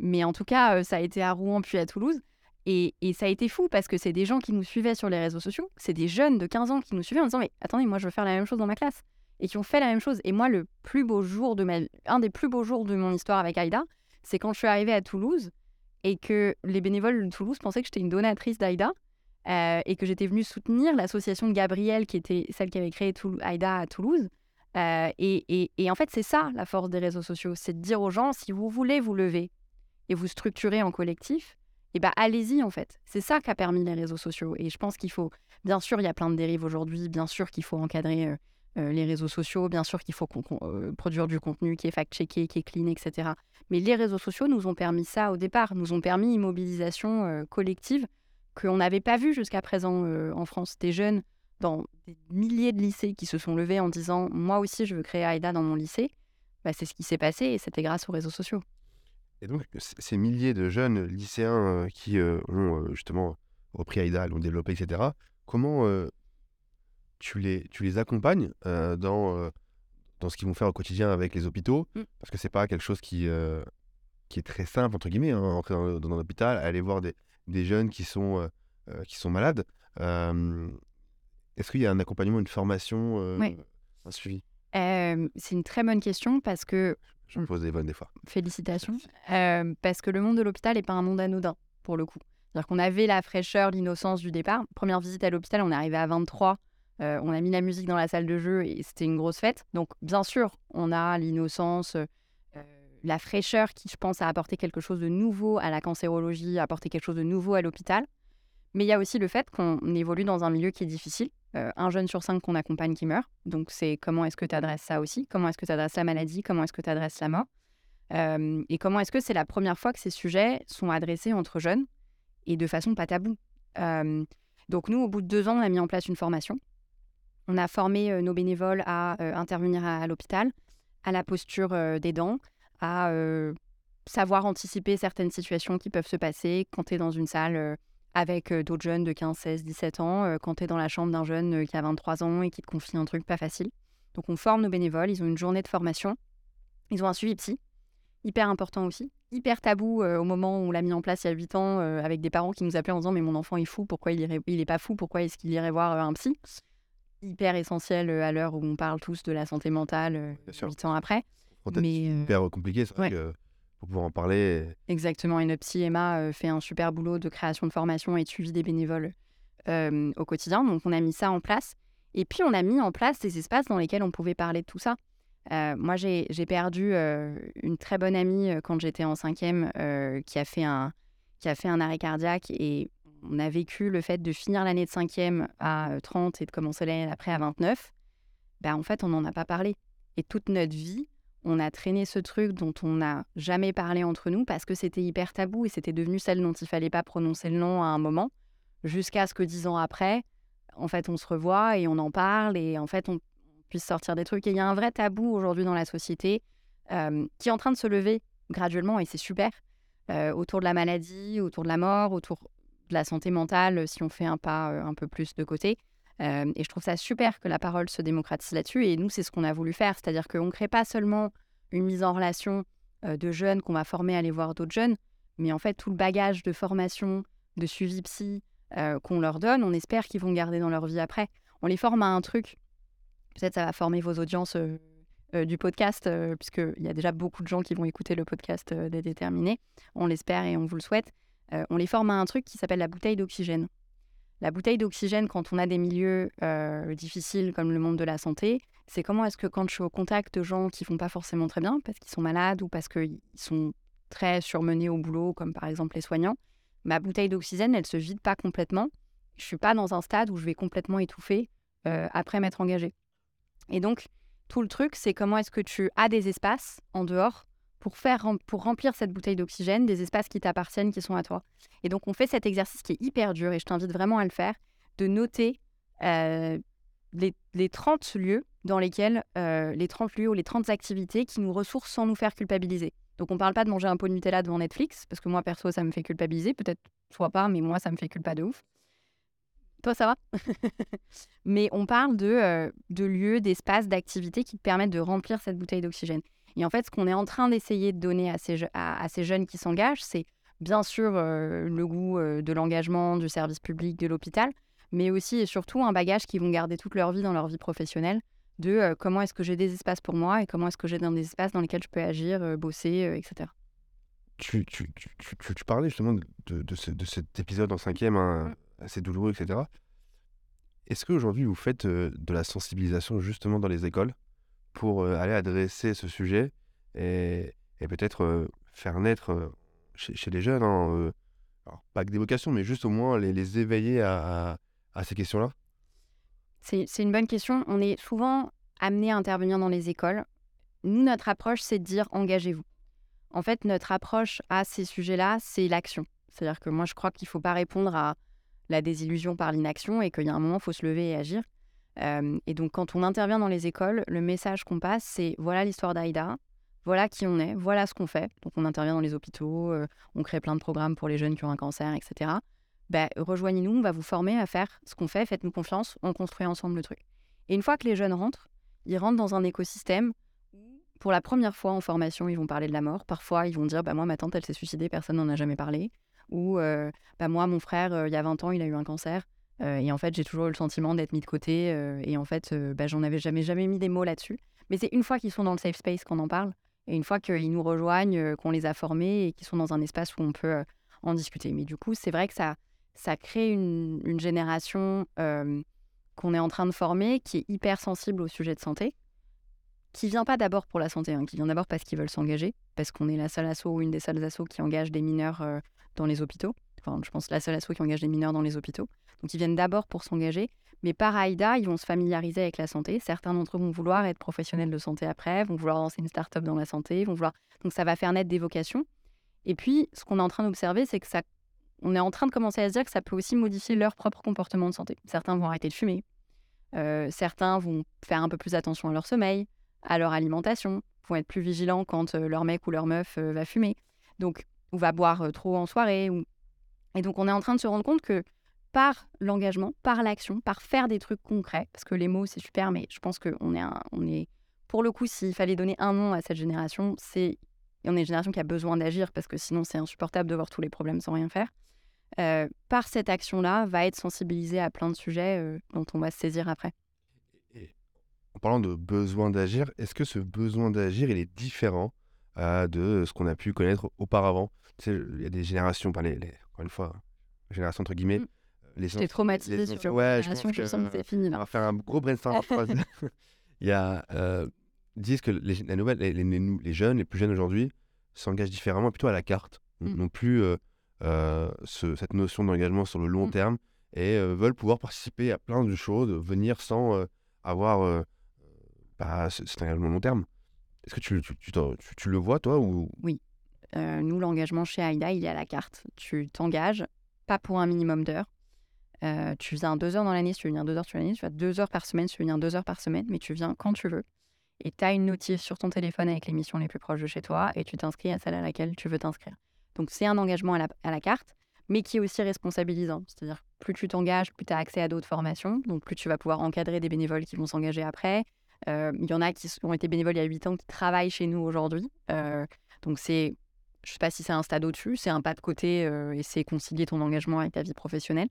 mais en tout cas, ça a été à Rouen puis à Toulouse. Et, ça a été fou parce que c'est des gens qui nous suivaient sur les réseaux sociaux. C'est des jeunes de 15 ans qui nous suivaient en disant Mais attendez, moi je veux faire la même chose dans ma classe. Et qui ont fait la même chose. Et moi, le plus beau jour de ma un des plus beaux jours de mon histoire avec Aïda, c'est quand je suis arrivée à Toulouse et que les bénévoles de Toulouse pensaient que j'étais une donatrice d'Aïda euh, et que j'étais venue soutenir l'association de Gabrielle, qui était celle qui avait créé Aïda à Toulouse. Euh, et, et- et en fait, c'est ça la force des réseaux sociaux, c'est de dire aux gens, si vous voulez vous lever et vous structurer en collectif, et ben allez-y en fait. C'est ça qu'a permis les réseaux sociaux. Et je pense qu'il faut, bien sûr, il y a plein de dérives aujourd'hui, bien sûr qu'il faut encadrer euh, euh, les réseaux sociaux, bien sûr qu'il faut euh, produire du contenu qui est fact-checké, qui est clean, etc. Mais les réseaux sociaux nous ont permis ça au départ, nous ont permis une mobilisation euh, collective qu'on n'avait pas vue jusqu'à présent en France. Des jeunes dans des milliers de lycées qui se sont levés en disant Moi aussi, je veux créer AIDA dans mon lycée. Bah, c'est ce qui s'est passé et c'était grâce aux réseaux sociaux. Et donc, ces milliers de jeunes lycéens euh, qui euh, ont euh, justement repris Aïda, l'ont développé, etc., comment tu, les, tu les accompagnes dans, dans ce qu'ils vont faire au quotidien avec les hôpitaux? Mm. Parce que c'est pas quelque chose qui, qui est très simple, entre guillemets, hein, entrer dans, dans un hôpital, aller voir des, des jeunes qui sont, qui sont malades. Est-ce qu'il y a un accompagnement, une formation, euh, Oui. un suivi? Euh, c'est une très bonne question parce que Mm. pose des bonnes des fois. Félicitations. Euh, parce que le monde de l'hôpital n'est pas un monde anodin, pour le coup. C'est-à-dire qu'on avait la fraîcheur, l'innocence du départ. Première visite à l'hôpital, on est arrivé à 23. euh, on a mis la musique dans la salle de jeu et c'était une grosse fête. Donc, bien sûr, on a l'innocence, euh, la fraîcheur qui, je pense, a apporté quelque chose de nouveau à la cancérologie, a apporté quelque chose de nouveau à l'hôpital. Mais il y a aussi le fait qu'on évolue dans un milieu qui est difficile. Euh, un jeune sur cinq qu'on accompagne qui meurt. Donc, c'est comment est-ce que tu adresses ça aussi? Comment est-ce que tu adresses la maladie? Comment est-ce que tu adresses la mort? Euh, Et comment est-ce que c'est la première fois que ces sujets sont adressés entre jeunes et de façon pas taboue? Euh, Donc, nous, au bout de deux ans, on a mis en place une formation. On a formé nos bénévoles à intervenir à, à l'hôpital, à la posture des dents, à savoir anticiper certaines situations qui peuvent se passer quand tu es dans une salle avec euh, d'autres jeunes de 15, 16, 17 ans, euh, quand tu es dans la chambre d'un jeune euh, qui a 23 ans et qui te confie un truc pas facile. Donc on forme nos bénévoles, ils ont une journée de formation, ils ont un suivi psy, hyper important aussi, hyper tabou euh, au moment où on l'a mis en place il y a 8 ans, euh, avec des parents qui nous appelaient en disant mais mon enfant est fou, pourquoi il, irait... il est pas fou, pourquoi est-ce qu'il irait voir euh, un psy? Hyper essentiel euh, à l'heure où on parle tous de la santé mentale euh, Bien sûr. 8 ans après. Mais euh, hyper compliqué, c'est vrai ouais. que pouvoir en parler. Exactement, et notre psy Emma euh, fait un super boulot de création de formation et de suivi des bénévoles euh, au quotidien. Donc on a mis ça en place. Et puis on a mis en place des espaces dans lesquels on pouvait parler de tout ça. Euh, moi, j'ai perdu une très bonne amie quand j'étais en cinquième qui, a fait un, qui a fait un arrêt cardiaque et on a vécu le fait de finir l'année de cinquième à euh, 30 et de commencer l'année après à 29. Ben, en fait, on n'en a pas parlé. Et toute notre vie, on a traîné ce truc dont on n'a jamais parlé entre nous parce que c'était hyper tabou et c'était devenu celle dont il fallait pas prononcer le nom à un moment, jusqu'à ce que dix ans après, en fait, on se revoit et on en parle et en fait, on puisse sortir des trucs. Et il y a un vrai tabou aujourd'hui dans la société euh, qui est en train de se lever graduellement et c'est super euh, autour de la maladie, autour de la mort, autour de la santé mentale si on fait un pas euh, un peu plus de côté. Et je trouve ça super que la parole se démocratise là-dessus. Et nous, c'est ce qu'on a voulu faire. C'est-à-dire qu'on ne crée pas seulement une mise en relation de jeunes qu'on va former à aller voir d'autres jeunes, mais en fait, tout le bagage de formation, de suivi psy qu'on leur donne, on espère qu'ils vont garder dans leur vie après. On les forme à un truc. Peut-être ça va former vos audiences du podcast, puisqu'il y a déjà beaucoup de gens qui vont écouter le podcast des déterminés. On l'espère et on vous le souhaite. On les forme à un truc qui s'appelle la bouteille d'oxygène. La bouteille d'oxygène, quand on a des milieux euh, difficiles comme le monde de la santé, c'est comment est-ce que quand je suis au contact de gens qui font pas forcément très bien, parce qu'ils sont malades ou parce qu'ils sont très surmenés au boulot, comme par exemple les soignants, ma bouteille d'oxygène, elle se vide pas complètement. Je suis pas dans un stade où je vais complètement étouffer euh, après m'être engagée. Et donc, tout le truc, c'est comment est-ce que tu as des espaces en dehors pour, faire, pour remplir cette bouteille d'oxygène, des espaces qui t'appartiennent, qui sont à toi. Et donc, on fait cet exercice qui est hyper dur, et je t'invite vraiment à le faire, de noter euh, les, les 30 lieux dans lesquels, euh, les 30 lieux ou les 30 activités qui nous ressourcent sans nous faire culpabiliser. Donc, on parle pas de manger un pot de Nutella devant Netflix, parce que moi, perso, ça me fait culpabiliser. Peut-être toi pas, mais moi, ça me fait culpa de ouf. Toi, ça va? Mais on parle de, euh, de lieux, d'espaces, d'activités qui te permettent de remplir cette bouteille d'oxygène. Et en fait, ce qu'on est en train d'essayer de donner à ces, je- à, à ces jeunes qui s'engagent, c'est bien sûr euh, le goût euh, de l'engagement, du service public, de l'hôpital, mais aussi et surtout un bagage qu'ils vont garder toute leur vie dans leur vie professionnelle, de euh, comment est-ce que j'ai des espaces pour moi et comment est-ce que j'ai des espaces dans lesquels je peux agir, bosser, etc. Tu, tu, tu, tu- tu- tu parlais justement de, de, de ce- de cet épisode en cinquième, hein, assez douloureux, etc. Est-ce qu'aujourd'hui vous faites de la sensibilisation justement dans les écoles? Pour aller adresser ce sujet et, peut-être faire naître chez, les jeunes, hein, pas que des vocations, mais juste au moins les, éveiller à, ces questions-là? C'est c'est une bonne question. On est souvent amené à intervenir dans les écoles. Nous, notre approche, c'est de dire engagez-vous. En fait, notre approche à ces sujets-là, c'est l'action. C'est-à-dire que moi, je crois qu'il ne faut pas répondre à la désillusion par l'inaction et qu'il y a un moment, il faut se lever et agir. Euh, et donc, quand on intervient dans les écoles, le message qu'on passe, c'est voilà l'histoire d'Aïda, voilà qui on est, voilà ce qu'on fait. Donc, on intervient dans les hôpitaux, euh, on crée plein de programmes pour les jeunes qui ont un cancer, etc. Ben, rejoignez-nous, on va vous former à faire ce qu'on fait, faites-nous confiance, on construit ensemble le truc. Et une fois que les jeunes rentrent, ils rentrent dans un écosystème pour la première fois en formation, ils vont parler de la mort. Parfois, ils vont dire bah, Moi, ma tante, elle s'est suicidée, personne n'en a jamais parlé. Ou euh, bah, Moi, mon frère, euh, il y a 20 ans, il a eu un cancer. Euh, et en fait, j'ai toujours eu le sentiment d'être mis de côté. euh, et en fait, euh, bah, j'en avais jamais, jamais mis des mots là-dessus. Mais c'est une fois qu'ils sont dans le safe space qu'on en parle. Et une fois qu'ils nous rejoignent, euh, qu'on les a formés et qu'ils sont dans un espace où on peut en discuter. Mais du coup, c'est vrai que ça, ça crée une, une génération qu'on est en train de former qui est hyper sensible au sujet de santé, qui vient pas d'abord pour la santé, hein, qui vient d'abord parce qu'ils veulent s'engager, parce qu'on est la seule asso ou une des seules assos qui engage des mineurs dans les hôpitaux. Je pense la seule asso qui engage des mineurs dans les hôpitaux. Donc, ils viennent d'abord pour s'engager. Mais par AIDA, ils vont se familiariser avec la santé. Certains d'entre eux vont vouloir être professionnels de santé après, vont vouloir lancer une start-up dans la santé, vont vouloir. Donc, ça va faire naître des vocations. Et puis, ce qu'on est en train d'observer, c'est que ça. On est en train de commencer à se dire que ça peut aussi modifier leur propre comportement de santé. Certains vont arrêter de fumer. Euh, certains vont faire un peu plus attention à leur sommeil, à leur alimentation, vont être plus vigilants quand euh, leur mec ou leur meuf euh, va fumer. Donc, ou va boire trop en soirée. Ou... Et donc, on est en train de se rendre compte que par l'engagement, par l'action, par faire des trucs concrets, parce que les mots, c'est super, mais je pense qu'on est, on est, pour le coup, s'il fallait donner un nom à cette génération, c'est, et on est une génération qui a besoin d'agir, parce que sinon, c'est insupportable de voir tous les problèmes sans rien faire. Euh, par cette action-là, va être sensibilisé à plein de sujets euh, dont on va se saisir après. En parlant de besoin d'agir, est-ce que ce besoin d'agir, il est différent euh, de ce qu'on a pu connaître auparavant Tu sais, il y a des générations, par les, les- encore une fois, génération entre guillemets. Mm. Les J'étais traumatisée les- sur ouais, la je pense je que, sens que c'est fini On va faire un gros brainstorm. Il y a, euh, ils disent que les, la nouvelle, les, jeunes, les plus jeunes aujourd'hui, s'engagent différemment, plutôt à la carte. N- Mm. Non plus euh, euh, ce- cette notion d'engagement sur le long Mm. terme et euh, veulent pouvoir participer à plein de choses, venir sans euh, avoir euh, bah, ce- cet engagement long terme. Est-ce que tu, tu, tu, le vois, toi ou... Euh, nous, l'engagement chez AIDA, il est à la carte. Tu t'engages, pas pour un minimum d'heures. Euh, tu viens deux heures dans l'année, si tu veux venir deux heures sur l'année, tu vas deux heures par semaine, si tu veux venir deux heures par semaine, mais tu viens quand tu veux. Et tu as une notice sur ton téléphone avec les missions les plus proches de chez toi et tu t'inscris à celle à laquelle tu veux t'inscrire. Donc c'est un engagement à la, à la carte, mais qui est aussi responsabilisant. C'est-à-dire plus tu t'engages, plus tu as accès à d'autres formations, donc plus tu vas pouvoir encadrer des bénévoles qui vont s'engager après. Euh, Il y en a qui ont été bénévoles il y a 8 ans qui travaillent chez nous aujourd'hui. Euh, donc c'est je sais pas si c'est un stade au-dessus, c'est un pas de côté euh, et c'est concilier ton engagement avec ta vie professionnelle.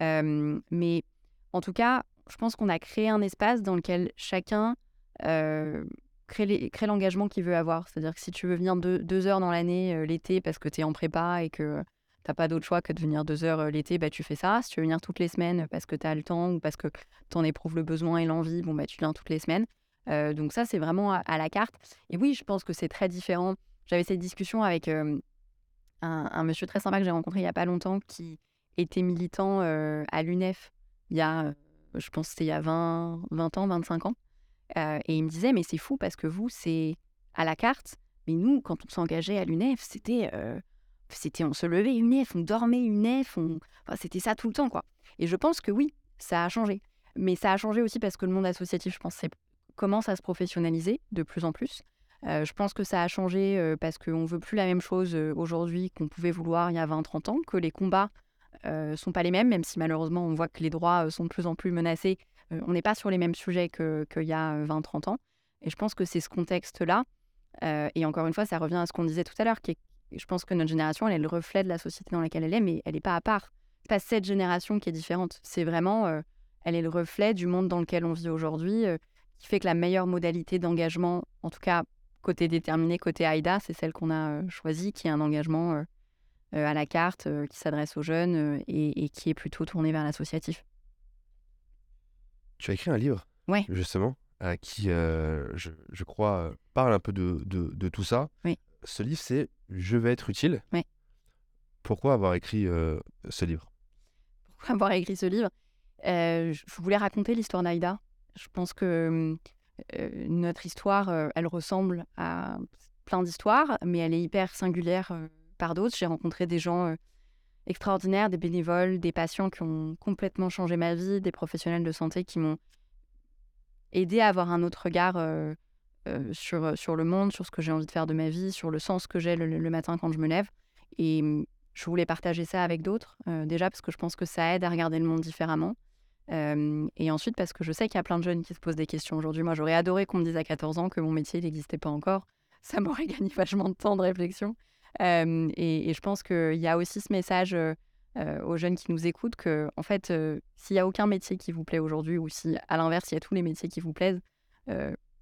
Mais en tout cas, je pense qu'on a créé un espace dans lequel chacun crée l'engagement qu'il veut avoir. C'est-à-dire que si tu veux venir deux, heures dans l'année l'été parce que tu es en prépa et que t'as pas d'autre choix que de venir deux heures euh, l'été, bah, tu fais ça. Si tu veux venir toutes les semaines parce que tu as le temps ou parce que tu en éprouves le besoin et l'envie, bon, bah, tu viens toutes les semaines. Euh, donc ça, c'est vraiment à, la carte. Et oui, je pense que c'est très différent. J'avais cette discussion avec un, monsieur très sympa que j'ai rencontré il y a pas longtemps qui était militant euh, à l'UNEF il y a, je pense c'était il y a 20, 20 ans, 25 ans. Et il me disait, mais c'est fou parce que vous, c'est à la carte. Mais nous, quand on s'engageait à l'UNEF, c'était, c'était, on se levait UNEF, on dormait UNEF, on... enfin, c'était ça tout le temps, quoi. Et je pense que oui, ça a changé. Mais ça a changé aussi parce que le monde associatif, je pense, commence à se professionnaliser de plus en plus. Euh, je pense que ça a changé euh, parce qu'on veut plus la même chose euh, aujourd'hui qu'on pouvait vouloir il y a 20-30 ans, que les combats euh, sont pas les mêmes, même si malheureusement on voit que les droits sont de plus en plus menacés. On n'est pas sur les mêmes sujets que- qu'il y a 20-30 ans. Et je pense que c'est ce contexte-là. et encore une fois, ça revient à ce qu'on disait tout à l'heure, qui est- je pense que notre génération, elle est le reflet de la société dans laquelle elle est, mais elle n'est pas à part. C'est pas cette génération qui est différente. C'est vraiment, euh, elle est le reflet du monde dans lequel on vit aujourd'hui, euh, qui fait que la meilleure modalité d'engagement, en tout cas côté déterminé, côté AIDA, c'est celle qu'on a euh, choisie, qui est un engagement à la carte, qui s'adresse aux jeunes et, et qui est plutôt tourné vers l'associatif. Tu as écrit un livre, Ouais. justement, qui, je, je crois, parle un peu de, de, de tout ça. Oui. Ce livre, c'est Je vais être utile. Ouais. Pourquoi avoir écrit euh, ce livre? Pourquoi avoir écrit ce livre? Euh, Je voulais raconter l'histoire d'Aïda. Je pense que euh, notre histoire, euh, elle ressemble à plein d'histoires, mais elle est hyper singulière euh, par d'autres. J'ai rencontré des gens euh, extraordinaires, des bénévoles, des patients qui ont complètement changé ma vie, des professionnels de santé qui m'ont aidé à avoir un autre regard euh, euh, sur, sur le monde, sur ce que j'ai envie de faire de ma vie, sur le sens que j'ai le, matin quand je me lève. Et hum, je voulais partager ça avec d'autres, euh, déjà parce que je pense que ça aide à regarder le monde différemment. Et ensuite parce que je sais qu'il y a plein de jeunes qui se posent des questions aujourd'hui. Moi, j'aurais adoré qu'on me dise à 14 ans que mon métier n'existait pas encore. Ça m'aurait gagné vachement de temps de réflexion. Et, je pense qu'il y a aussi ce message aux jeunes qui nous écoutent que, en fait, s'il n'y a aucun métier qui vous plaît aujourd'hui, ou si, à l'inverse, il y a tous les métiers qui vous plaisent,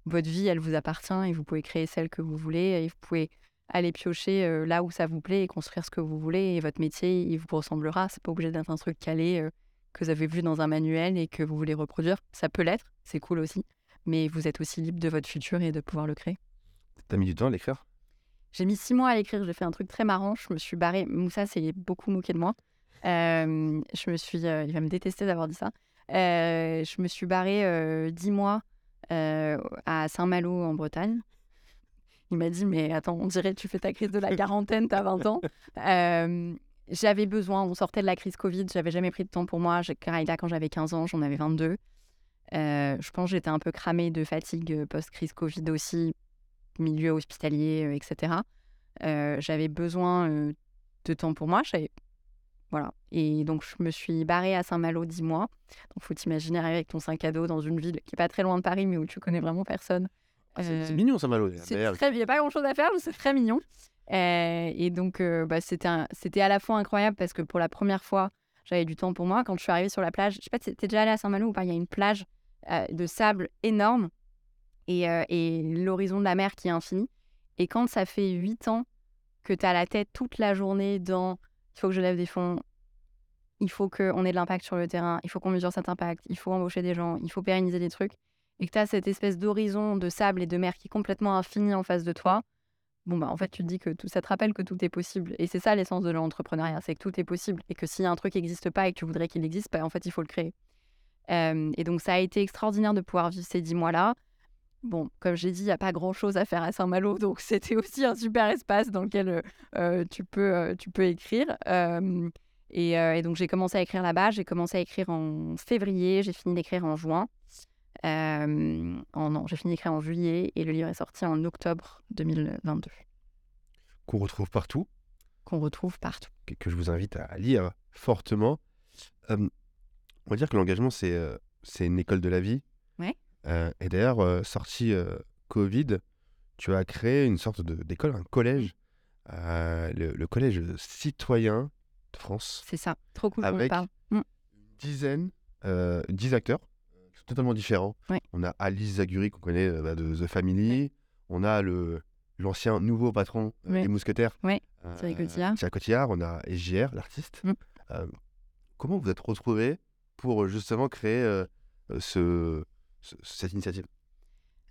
votre vie, elle vous appartient et vous pouvez créer celle que vous voulez et vous pouvez aller piocher euh, là où ça vous plaît et construire ce que vous voulez et votre métier, il vous ressemblera. C'est pas obligé d'être un truc calé euh, que vous avez vu dans un manuel et que vous voulez reproduire. Ça peut l'être, c'est cool aussi, mais vous êtes aussi libre de votre futur et de pouvoir le créer. T'as mis du temps à l'écrire? J'ai mis six mois à l'écrire, j'ai fait un truc très marrant, je me suis barrée, Moussa s'est beaucoup moqué de moi. Euh, je me suis, euh, il va me détester d'avoir dit ça. Euh, je me suis barrée dix mois euh, à Saint-Malo en Bretagne. Il m'a dit mais attends, on dirait que tu fais ta crise de la quarantaine, t'as 20 ans. Euh, j'avais besoin, on sortait de la crise Covid, j'avais jamais pris de temps pour moi. Aïda quand j'avais 15 ans, j'en avais 22. Euh, je pense que j'étais un peu cramée de fatigue post-crise Covid aussi, milieu hospitalier, etc. J'avais besoin de temps pour moi. j'avais- Voilà. Et donc, je me suis barrée à Saint-Malo 10 mois. Donc, faut t'imaginer arriver avec ton sac à dos dans une ville qui est pas très loin de Paris, mais où tu connais vraiment personne. Ah, C'est Euh, mignon ça, Malo. c'est D'ailleurs, très, il n'y a pas grand chose à faire, mais c'est très mignon. Euh, et donc, euh, bah, c'était, à la fois incroyable parce que pour la première fois, j'avais du temps pour moi. Quand je suis arrivée sur la plage, je sais pas, t'es déjà allée à Saint-Malo ou pas Il y a une plage euh, de sable énorme et, et l'horizon de la mer qui est infini. Et quand ça fait 8 ans que tu as la tête toute la journée dans il faut que je lève des fonds, il faut qu'on ait de l'impact sur le terrain, il faut qu'on mesure cet impact, il faut embaucher des gens, il faut pérenniser des trucs, et que tu as cette espèce d'horizon de sable et de mer qui est complètement infini en face de toi, bon, bah en fait, tu te dis que tout, ça te rappelle que tout est possible. Et c'est ça l'essence de l'entrepreneuriat, c'est que tout est possible, et que a un truc n'existe pas et que tu voudrais qu'il existe, bah, en fait, il faut le créer. Euh, et donc, ça a été extraordinaire de pouvoir vivre ces dix mois-là. Bon, comme j'ai dit, il n'y a pas grand-chose à faire à Saint-Malo, donc c'était aussi un super espace dans lequel euh, euh, tu, peux, euh, tu peux écrire. Euh, et, et donc j'ai commencé à écrire là-bas, j'ai commencé à écrire en février, j'ai fini d'écrire en juin. En, non, j'ai fini d'écrire en juillet et le livre est sorti en octobre 2022, qu'on retrouve partout, qu'on retrouve partout. que, que je vous invite à lire fortement. On va dire que l'engagement, c'est c'est une école de la vie. Ouais. Euh, et d'ailleurs, euh, sorti euh, Covid, tu as créé une sorte d'école, un collège, le, le collège citoyen de France. C'est ça, trop cool Avec parle. une dizaine, 10 acteurs, totalement différents. Ouais. On a Alice Zaguri, qu'on connaît bah, de The Family. On a le l'ancien nouveau patron euh, Ouais. des Mousquetaires, euh, Thierry Cotillard. Thierry Cotillard. On a SJR, l'artiste. Mm. Euh, comment vous êtes retrouvés pour justement créer ce- cette initiative?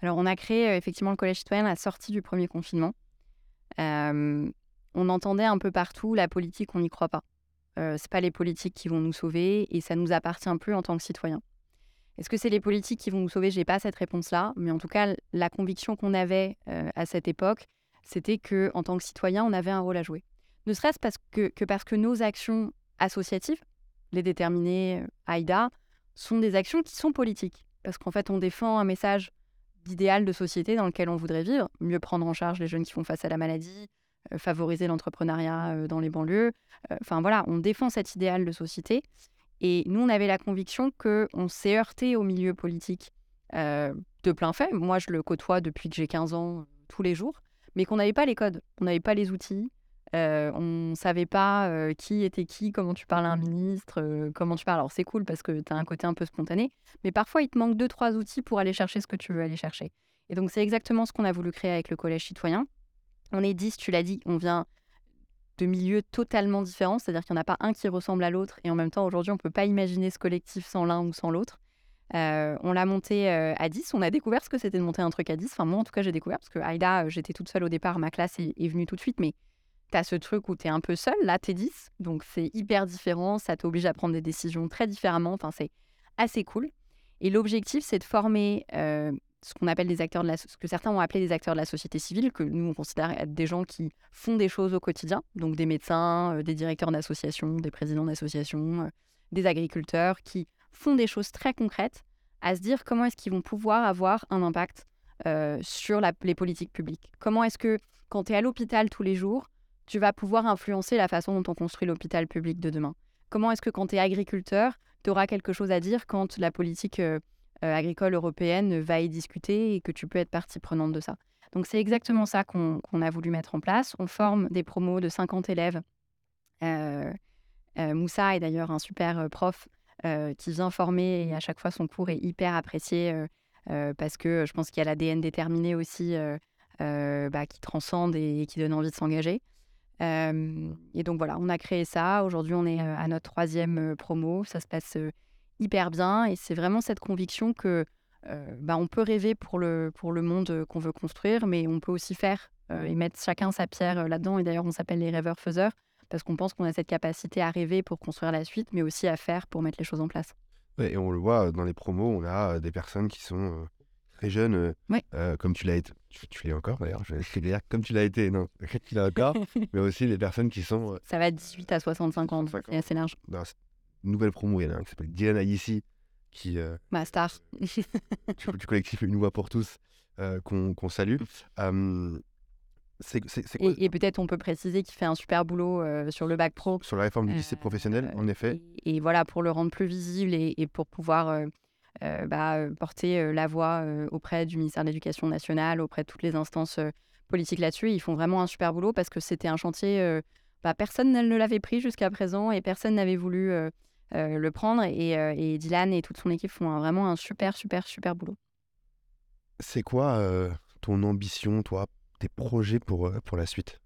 Alors, on a créé euh, effectivement le Collège citoyen à la sortie du premier confinement. Euh, on entendait un peu partout la politique, on n'y croit pas. Euh, c'est pas les politiques qui vont nous sauver et ça nous appartient plus en tant que citoyens. Est-ce que c'est les politiques qui vont nous sauver? J'ai pas cette réponse-là, mais en tout cas, la conviction qu'on avait euh, à cette époque, c'était que en tant que citoyen, on avait un rôle à jouer. Ne serait-ce parce que, que parce que nos actions associatives, les déterminés, euh, AIDA, sont des actions qui sont politiques. Parce qu'en fait, on défend un message d'idéal de société dans lequel on voudrait vivre, mieux prendre en charge les jeunes qui font face à la maladie, euh, favoriser l'entrepreneuriat euh, dans les banlieues. Euh, Enfin voilà, on défend cet idéal de société. Et nous, on avait la conviction qu'on s'est heurté au milieu politique de plein fait. Moi, je le côtoie depuis que j'ai 15 ans, tous les jours, mais qu'on n'avait pas les codes, on n'avait pas les outils, euh, on ne savait pas euh, qui était qui, comment tu parles à un ministre, euh, comment tu parles. Alors c'est cool parce que tu as un côté un peu spontané, mais parfois il te manque deux, trois outils pour aller chercher ce que tu veux aller chercher. Et donc c'est exactement ce qu'on a voulu créer avec le Collège citoyen. On est 10, tu l'as dit, on vient de milieux totalement différents, c'est-à-dire qu'il n'y en a pas un qui ressemble à l'autre, et en même temps aujourd'hui on ne peut pas imaginer ce collectif sans l'un ou sans l'autre. On l'a monté à 10, on a découvert ce que c'était de monter un truc à 10, enfin moi en tout cas j'ai découvert, parce que Aïda, j'étais toute seule au départ, ma classe est, est venue tout de suite, mais tu as ce truc où tu es un peu seule, là tu es 10, donc c'est hyper différent, ça t'oblige à prendre des décisions très différemment, enfin c'est assez cool. Et l'objectif c'est de former euh, ce qu'on appelle des acteurs de la, ce que certains ont appelé des acteurs de la société civile, que nous on considère être des gens qui font des choses au quotidien, donc des médecins, euh, des directeurs d'associations, des présidents d'associations, euh, des agriculteurs, qui font des choses très concrètes à se dire comment est-ce qu'ils vont pouvoir avoir un impact sur les politiques publiques. Comment est-ce que quand tu es à l'hôpital tous les jours, tu vas pouvoir influencer la façon dont on construit l'hôpital public de demain Comment est-ce que quand tu es agriculteur, tu auras quelque chose à dire quand la politique euh, euh, agricole européenne va y discuter et que tu peux être partie prenante de ça? Donc c'est exactement ça qu'on a voulu mettre en place. On forme des promos de 50 élèves. Euh, Moussa est d'ailleurs un super prof qui vient former et à chaque fois son cours est hyper apprécié. Parce que je pense qu'il y a l'ADN déterminé aussi bah, qui transcende et, qui donne envie de s'engager. Et donc voilà, on a créé ça. Aujourd'hui, on est à notre troisième promo. Ça se passe hyper bien et c'est vraiment cette conviction que bah, on peut rêver pour le, pour le monde qu'on veut construire, mais on peut aussi faire et mettre chacun sa pierre là-dedans. Et d'ailleurs, on s'appelle les rêveurs-faiseurs parce qu'on pense qu'on a cette capacité à rêver pour construire la suite, mais aussi à faire pour mettre les choses en place. et on le voit dans les promos, on a des personnes qui sont très jeunes, comme tu l'as été. Tu, l'es encore d'ailleurs, je vais dire comme tu l'as été, non, tu l'as encore, mais aussi des personnes qui sont. Ça va de 18 à 65 ans, c'est assez large. Dans cette nouvelle promo, il y en a un qui s'appelle Dylan Ayissi, qui. Ma star. du, collectif Une Voix pour tous, qu'on salue. Et, peut-être on peut préciser qu'il fait un super boulot euh, sur le bac pro. Sur la réforme du lycée professionnel, en effet. Et, voilà, pour le rendre plus visible et, pour pouvoir euh, euh, bah, porter la voix auprès du ministère de l'Éducation nationale, auprès de toutes les instances politiques là-dessus. Ils font vraiment un super boulot parce que c'était un chantier, bah, personne ne l'avait pris jusqu'à présent et personne n'avait voulu le prendre. Et, Dylan et toute son équipe font vraiment un super, super, super boulot. C'est quoi ton ambition, toi, tes projets pour, euh, pour la suite?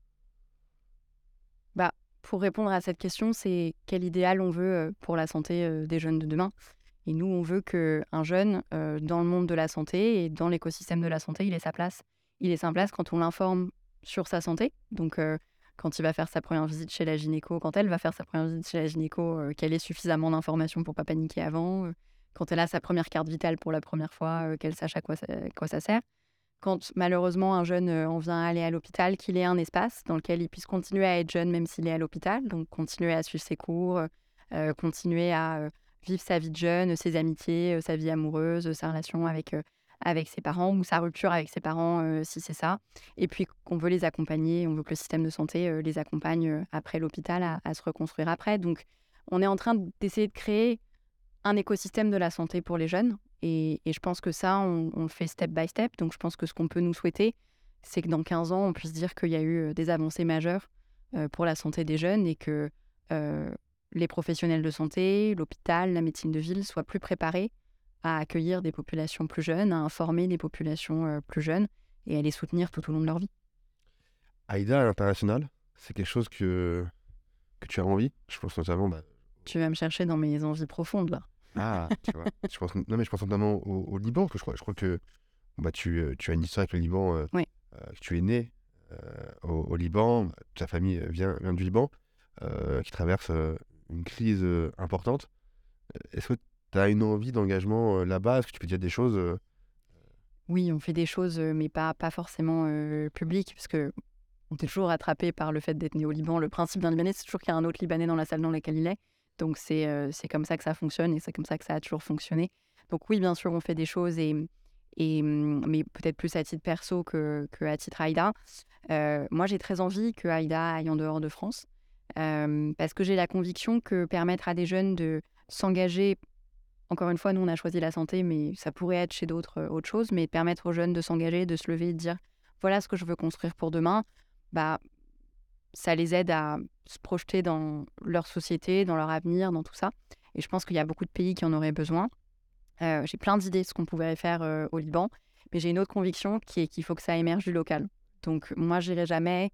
Bah, Pour répondre à cette question, c'est quel idéal on veut euh, pour la santé euh, des jeunes de demain. Et nous, on veut qu'un jeune, dans le monde de la santé et dans l'écosystème de la santé, il ait sa place. Il ait sa place quand on l'informe sur sa santé. Donc, quand il va faire sa première visite chez la gynéco, quand elle va faire sa première visite chez la gynéco, qu'elle ait suffisamment d'informations pour pas paniquer avant. quand elle a sa première carte vitale pour la première fois, qu'elle sache à quoi quoi ça sert quand malheureusement un jeune en vient aller à l'hôpital, qu'il ait un espace dans lequel il puisse continuer à être jeune même s'il est à l'hôpital, donc continuer à suivre ses cours, continuer à vivre sa vie de jeune, ses amitiés, sa vie amoureuse, sa relation avec, avec ses parents ou sa rupture avec ses parents si c'est ça. Et puis qu'on veut les accompagner, on veut que le système de santé les accompagne après l'hôpital à, à, se reconstruire après. Donc on est en train d'essayer de créer un écosystème de la santé pour les jeunes et, je pense que ça, on, le fait step by step. Donc je pense que ce qu'on peut nous souhaiter, c'est que dans 15 ans, on puisse dire qu'il y a eu des avancées majeures pour la santé des jeunes et que les professionnels de santé, l'hôpital, la médecine de ville soient plus préparés à accueillir des populations plus jeunes, à informer des populations plus jeunes et à les soutenir tout au long de leur vie. Aïda à l'international, c'est quelque chose que, que tu as envie? Je pense notamment. Bah... Tu vas me chercher dans mes envies profondes là. Ah, tu vois. je pense, non, mais je pense notamment au, Liban, que je crois, je crois que bah, tu, euh, tu as une histoire avec le Liban, euh, oui. Euh, tu es né au, Liban, ta famille vient, vient du Liban, qui traverse une crise importante. Est-ce que tu as une envie d'engagement là-bas? Est-ce que tu peux dire des choses Oui, on fait des choses, mais pas, forcément publiques, parce que on est toujours attrapé par le fait d'être né au Liban. Le principe d'un Libanais, c'est toujours qu'il y a un autre Libanais dans la salle dans laquelle il est. Donc c'est comme ça que ça fonctionne et c'est comme ça que ça a toujours fonctionné. Donc oui, bien sûr, on fait des choses, et, et, mmh, mais peut-être plus à titre perso que, que à titre Aïda. moi, j'ai très envie que Aïda aille en dehors de France parce que j'ai la conviction que permettre à des jeunes de s'engager, encore une fois, nous, on a choisi la santé, mais ça pourrait être chez d'autres autre chose, mais permettre aux jeunes de s'engager, de se lever de dire voilà ce que je veux construire pour demain, bah, ça les aide à se projeter dans leur société, dans leur avenir, dans tout ça. Et je pense qu'il y a beaucoup de pays qui en auraient besoin. Euh, j'ai plein d'idées de ce qu'on pourrait faire euh, au Liban, mais j'ai une autre conviction qui est qu'il faut que ça émerge du local. Donc moi, j'irai jamais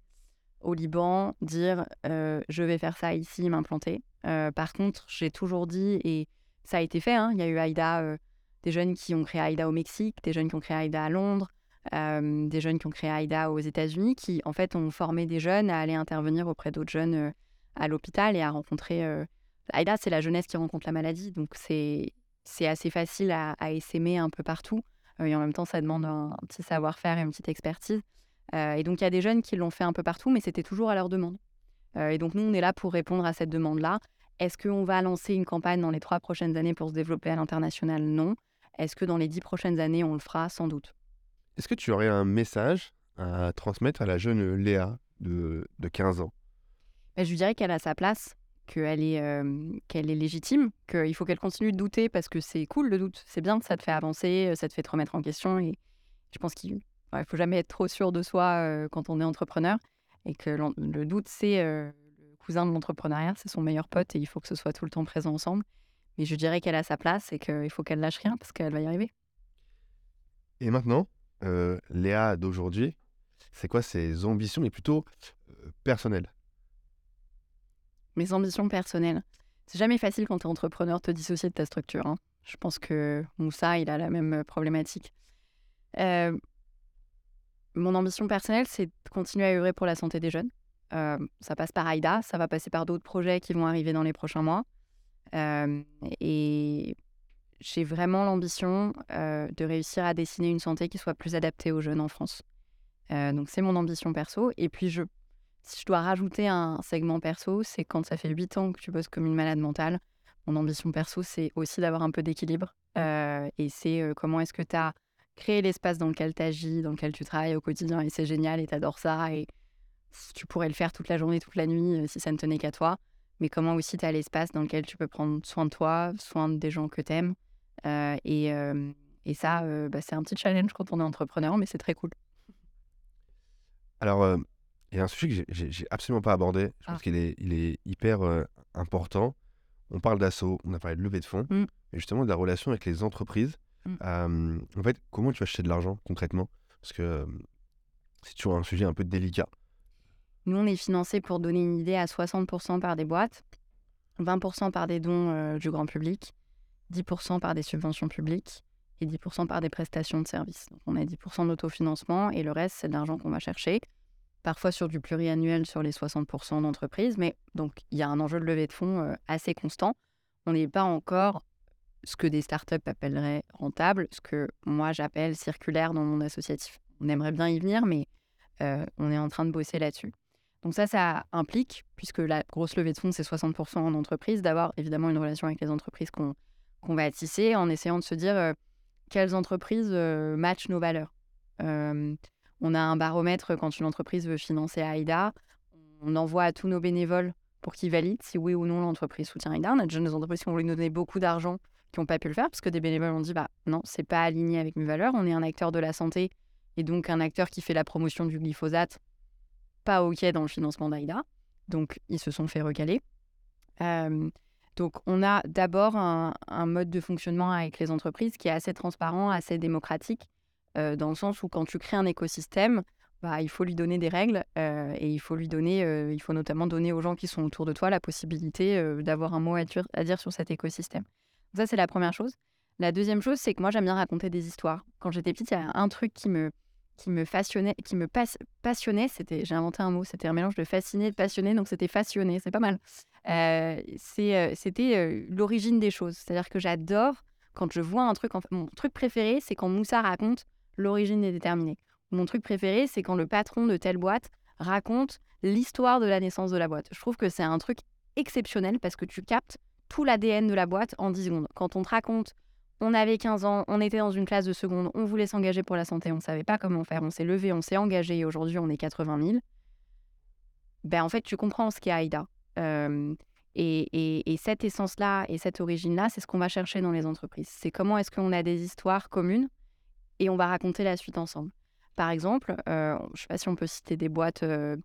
au Liban dire je vais faire ça ici, m'implanter. par contre, j'ai toujours dit, et ça a été fait, hein, il y a eu Aïda, des jeunes qui ont créé Aïda au Mexique, des jeunes qui ont créé Aïda à Londres, des jeunes qui ont créé AIDA aux États-Unis, qui en fait ont formé des jeunes à aller intervenir auprès d'autres jeunes à l'hôpital et à rencontrer. AIDA, c'est la jeunesse qui rencontre la maladie, donc c'est assez facile à, à essaimer un peu partout. et en même temps, ça demande un, petit savoir-faire et une petite expertise. Et donc, il y a des jeunes qui l'ont fait un peu partout, mais c'était toujours à leur demande. et donc, nous, on est là pour répondre à cette demande-là. Est-ce qu'on va lancer une campagne dans les trois prochaines années pour se développer à l'international? Non. Est-ce que dans les dix prochaines années, on le fera? Sans doute. Est-ce que tu aurais un message à transmettre à la jeune Léa de, de 15 ans? Bah, Je lui dirais qu'elle a sa place, qu'elle est, qu'elle est légitime, qu'il faut qu'elle continue de douter parce que c'est cool le doute, c'est bien, ça te fait avancer, ça te fait te remettre en question. Et je pense qu'il ne faut jamais être trop sûr de soi quand on est entrepreneur et que le doute, c'est le cousin de l'entrepreneuriat, c'est son meilleur pote et il faut que ce soit tout le temps présent ensemble. Mais je dirais qu'elle a sa place et qu'il faut qu'elle lâche rien parce qu'elle va y arriver. Et maintenant, euh, Léa d'aujourd'hui, c'est quoi ses ambitions, mais plutôt euh, personnelles? Mes ambitions personnelles. C'est jamais facile quand tu es entrepreneur de te dissocier de ta structure. hein. Je pense que Moussa, il a la même euh, problématique. Euh, mon ambition personnelle, c'est de continuer à œuvrer pour la santé des jeunes. Euh, ça passe par AIDA, ça va passer par d'autres projets qui vont arriver dans les prochains mois. Euh, et j'ai vraiment l'ambition euh, de réussir à dessiner une santé qui soit plus adaptée aux jeunes en France. Donc c'est mon ambition perso. Et puis je, si je dois rajouter un segment perso, c'est quand ça fait 8 ans que tu bosses comme une malade mentale. Mon ambition perso, c'est aussi d'avoir un peu d'équilibre. Et c'est comment est-ce que tu as créé l'espace dans lequel tu agis, dans lequel tu travailles au quotidien. Et c'est génial et tu adores ça. Et tu pourrais le faire toute la journée, toute la nuit euh, si ça ne tenait qu'à toi. Mais comment aussi tu as l'espace dans lequel tu peux prendre soin de toi, soin des gens que tu aimes. et, euh, et ça, euh, bah, c'est un petit challenge quand on est entrepreneur, mais c'est très cool. Alors, euh, il y a un sujet que j'ai- absolument pas abordé. Je pense Ah. qu'il est, il est hyper euh, important. On parle d'assaut, on a parlé de levée de fonds, Mm. mais justement de la relation avec les entreprises. Mm. Euh, en fait, comment tu vas acheter de l'argent concrètement? Parce que euh, c'est toujours un sujet un peu délicat. Nous, on est financé pour donner une idée à 60% par des boîtes, 20% par des dons euh, du grand public, 10% par des subventions publiques et 10% par des prestations de services. Donc, on a 10% d'autofinancement et le reste, c'est de l'argent qu'on va chercher, parfois sur du pluriannuel sur les 60% d'entreprises. Mais donc, il y a un enjeu de levée de fonds assez constant. On n'est pas encore ce que des startups appelleraient rentable, ce que moi j'appelle circulaire dans mon associatif. On aimerait bien y venir, mais euh, on est en train de bosser là-dessus. Donc ça, ça implique, puisque la grosse levée de fonds, c'est 60% en entreprise, d'avoir évidemment une relation avec les entreprises qu'on va tisser en essayant de se dire euh, quelles entreprises euh, matchent nos valeurs. On a un baromètre quand une entreprise veut financer AIDA. On envoie à tous nos bénévoles pour qu'ils valident si oui ou non l'entreprise soutient AIDA. On a déjà des entreprises qui ont voulu nous donner beaucoup d'argent qui n'ont pas pu le faire parce que des bénévoles ont dit bah non, c'est pas aligné avec mes valeurs. On est un acteur de la santé et donc un acteur qui fait la promotion du glyphosate pas OK dans le financement d'AIDA. Donc, ils se sont fait recaler. Euh, donc, on a d'abord un, mode de fonctionnement avec les entreprises qui est assez transparent, assez démocratique, euh, dans le sens où quand tu crées un écosystème, bah, il faut lui donner des règles euh, et il faut lui donner, il faut notamment donner aux gens qui sont autour de toi la possibilité d'avoir un mot à dire sur cet écosystème. Ça, c'est la première chose. La deuxième chose, c'est que moi, j'aime bien raconter des histoires. Quand j'étais petite, il y a un truc qui me, qui me passionnait, qui me pas- passionnait, c'était, j'ai inventé un mot, c'était un mélange de fasciné et de passionné, donc c'était fassionné, c'est pas mal. Euh, euh, c'était euh, l'origine des choses, c'est-à-dire que j'adore quand je vois un truc, mon truc préféré, c'est quand Moussa raconte l'origine est déterminée. Mon truc préféré, c'est quand le patron de telle boîte raconte l'histoire de la naissance de la boîte. Je trouve que c'est un truc exceptionnel parce que tu captes tout l'ADN de la boîte en 10 secondes. Quand on te raconte on avait 15 ans, on était dans une classe de seconde, on voulait s'engager pour la santé, on ne savait pas comment faire, on s'est levé, on s'est engagé et aujourd'hui on est 80 000. Ben, en fait, tu comprends ce qu'est AIDA. Euh, et, et- et cette essence-là et cette origine-là, c'est ce qu'on va chercher dans les entreprises. C'est comment est-ce qu'on a des histoires communes et on va raconter la suite ensemble. Par exemple, euh, je ne sais pas si on peut citer des boîtes euh,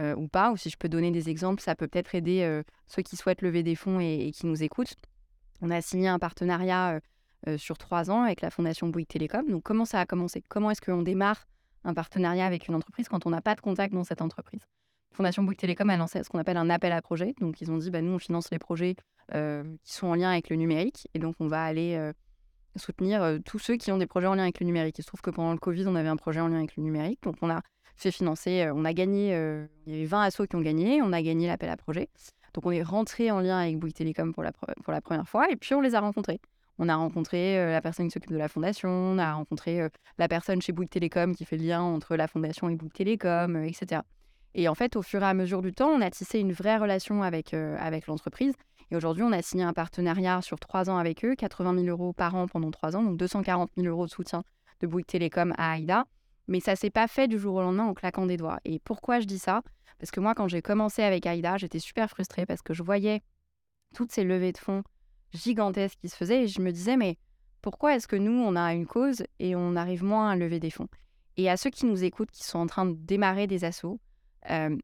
euh, ou pas, ou si je peux donner des exemples, ça peut peut-être aider euh, ceux qui souhaitent lever des fonds et, qui nous écoutent. On a signé un partenariat euh, euh, sur trois ans avec la Fondation Bouygues Télécom. Donc, comment ça a commencé? Comment est-ce qu'on démarre un partenariat avec une entreprise quand on n'a pas de contact dans cette entreprise? Fondation Bouygues Télécom a lancé ce qu'on appelle un appel à projet. Donc, ils ont dit, bah, nous, on finance les projets qui sont en lien avec le numérique. Et donc, on va aller soutenir tous ceux qui ont des projets en lien avec le numérique. Il se trouve que pendant le Covid, on avait un projet en lien avec le numérique. Donc, on a fait financer, euh, on a gagné, euh, il y avait 20 assos qui ont gagné, on a gagné l'appel à projet. Donc, on est rentré en lien avec Bouygues Télécom pour la, première fois. Et puis, on les a rencontrés. On a rencontré euh, la personne qui s'occupe de la fondation, on a rencontré la personne chez Bouygues Télécom qui fait le lien entre la fondation et Bouygues Télécom, etc. Et en fait, au fur et à mesure du temps, on a tissé une vraie relation avec, avec l'entreprise. Et aujourd'hui, on a signé un partenariat sur trois ans avec eux, 80 000 euros par an pendant trois ans, donc 240 000 euros de soutien de Bouygues Télécom à AIDA. Mais ça s'est pas fait du jour au lendemain en claquant des doigts. Et pourquoi je dis ça? Parce que moi, quand j'ai commencé avec AIDA, j'étais super frustrée parce que je voyais toutes ces levées de fonds gigantesques qui se faisaient et je me disais, mais pourquoi est-ce que nous, on a une cause et on arrive moins à lever des fonds? Et à ceux qui nous écoutent, qui sont en train de démarrer des assos, euh,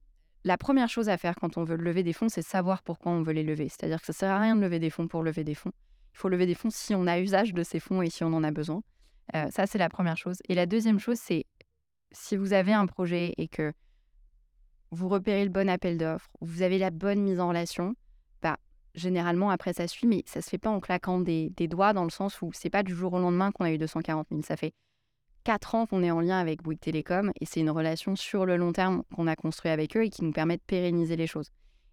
la première chose à faire quand on veut lever des fonds, c'est savoir pourquoi on veut les lever. C'est-à-dire que ça sert à rien de lever des fonds pour lever des fonds. Il faut lever des fonds si on a usage de ces fonds et si on en a besoin. Euh, ça, c'est la première chose. Et la deuxième chose, c'est si vous avez un projet et que vous repérez le bon appel d'offres, vous avez la bonne mise en relation, bah, généralement, après, ça suit, mais ça se fait pas en claquant des, doigts dans le sens où c'est pas du jour au lendemain qu'on a eu 240 000. Ça fait quatre ans qu'on est en lien avec Bouygues Télécom et c'est une relation sur le long terme qu'on a construit avec eux et qui nous permet de pérenniser les choses.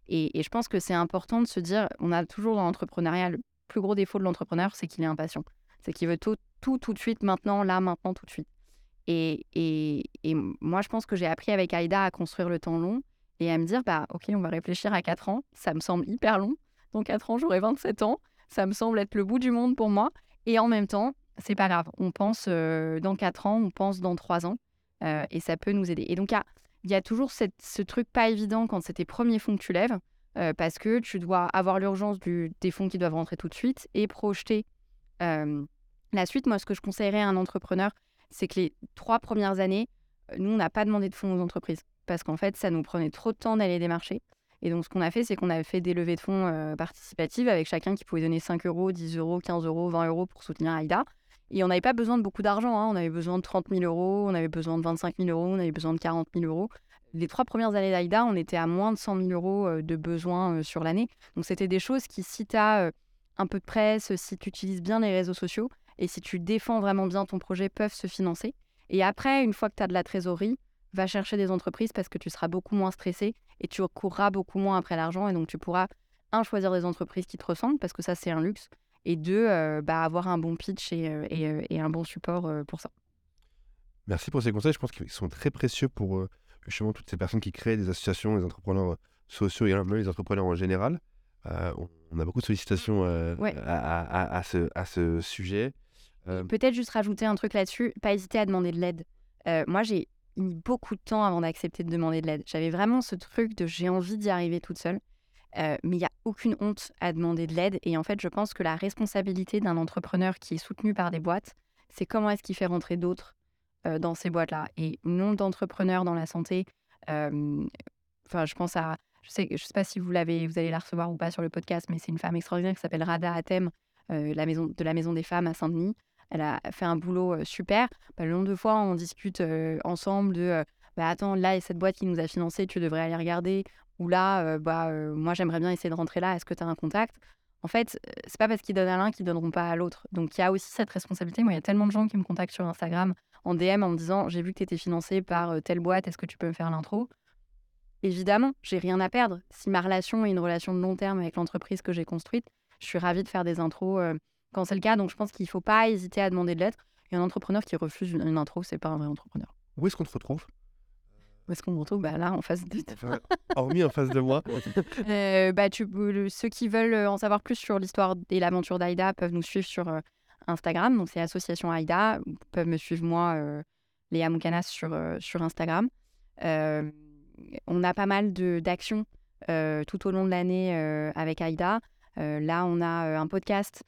Et, et je pense que c'est important de se dire, on a toujours dans l'entrepreneuriat, le plus gros défaut de l'entrepreneur, c'est qu'il est impatient. C'est qu'il veut tout, tout, tout de suite, maintenant, là, maintenant, tout de suite. Et, et, moi, je pense que j'ai appris avec Aïda à construire le temps long et à me dire, bah, ok, on va réfléchir à 4 ans. Ça me semble hyper long. Dans 4 ans, j'aurai 27 ans. Ça me semble être le bout du monde pour moi. Et en même temps, c'est pas grave. On pense euh, dans 4 ans, on pense dans 3 ans. Euh, et ça peut nous aider. Et donc, il y a, toujours ce truc pas évident quand c'est tes premiers fonds que tu lèves. Euh, parce que tu dois avoir l'urgence des fonds qui doivent rentrer tout de suite et projeter la suite. Moi, ce que je conseillerais à un entrepreneur, c'est que les trois premières années, euh, nous, on n'a pas demandé de fonds aux entreprises parce qu'en fait, ça nous prenait trop de temps d'aller démarcher. Et donc, ce qu'on a fait, c'est qu'on avait fait des levées de fonds euh, participatives avec chacun qui pouvait donner 5 euros, 10 euros, 15 euros, 20 euros pour soutenir Aïda. Et on n'avait pas besoin de beaucoup d'argent. Hein. On avait besoin de 30 000 euros, on avait besoin de 25 000 euros, on avait besoin de 40 000 euros. Les trois premières années d'Aïda, on était à moins de 100 000 euros euh, de besoins euh, sur l'année. Donc, c'était des choses qui, si tu as un peu de presse, si tu utilises bien les réseaux sociaux et si tu défends vraiment bien ton projet, peuvent se financer. Et après, une fois que tu as de la trésorerie, va chercher des entreprises parce que tu seras beaucoup moins stressé et tu courras beaucoup moins après l'argent. Et donc, tu pourras, un, choisir des entreprises qui te ressemblent parce que ça, c'est un luxe. Et deux, euh, bah, avoir un bon pitch et, euh, euh, et un bon support pour ça. Merci pour ces conseils. Je pense qu'ils sont très précieux pour justement toutes ces personnes qui créent des associations, les entrepreneurs sociaux et les entrepreneurs en général. Euh, on, a beaucoup de sollicitations euh, Ouais. à, à- à ce, à ce sujet. Euh, Peut-être juste rajouter un truc là-dessus, pas hésiter à demander de l'aide. Moi, j'ai mis beaucoup de temps avant d'accepter de demander de l'aide. J'avais vraiment ce truc de j'ai envie d'y arriver toute seule. Euh, mais il n'y a aucune honte à demander de l'aide. Et en fait, je pense que la responsabilité d'un entrepreneur qui est soutenu par des boîtes, c'est comment est-ce qu'il fait rentrer d'autres euh, dans ces boîtes-là. Et nombre d'entrepreneurs dans la santé, euh, enfin, je pense à, je sais, je sais pas si vous vous allez la recevoir ou pas sur le podcast, mais c'est une femme extraordinaire qui s'appelle Rada Atem, euh, de la Maison des Femmes à Saint-Denis. Elle a fait un boulot euh, super. Bah, le nombre de fois, on discute euh, ensemble de bah, attends, là, il y a cette boîte qui nous a financé, tu devrais aller regarder. Ou là, bah, moi, j'aimerais bien essayer de rentrer là, est-ce que tu as un contact? En fait, c'est pas parce qu'ils donnent à l'un qu'ils donneront pas à l'autre. Donc, il y a aussi cette responsabilité. Moi, il y a tellement de gens qui me contactent sur Instagram en DM en me disant j'ai vu que tu étais financé par telle boîte, est-ce que tu peux me faire l'intro? Évidemment, j'ai rien à perdre. Si ma relation est une relation de long terme avec l'entreprise que j'ai construite, je suis ravie de faire des intros euh, quand c'est le cas. Donc, je pense qu'il faut pas hésiter à demander de l'aide. Il y a un entrepreneur qui refuse une, une intro, c'est pas un vrai entrepreneur. où est-ce qu'on te retrouve? Où est-ce qu'on me retrouve? Bah, Là, en face de Enfin, Hormis en face de moi. Euh, bah, tu, peux- le- ceux qui veulent euh, en savoir plus sur l'histoire et l'aventure d'Aïda peuvent nous suivre sur euh, Instagram. Donc, c'est Association Aïda. Ils peuvent me suivre, moi, Léa Moukanas, sur, sur Instagram. Euh, on a pas mal d'actions euh, tout au long de l'année euh, avec Aïda. Euh, là, on a un podcast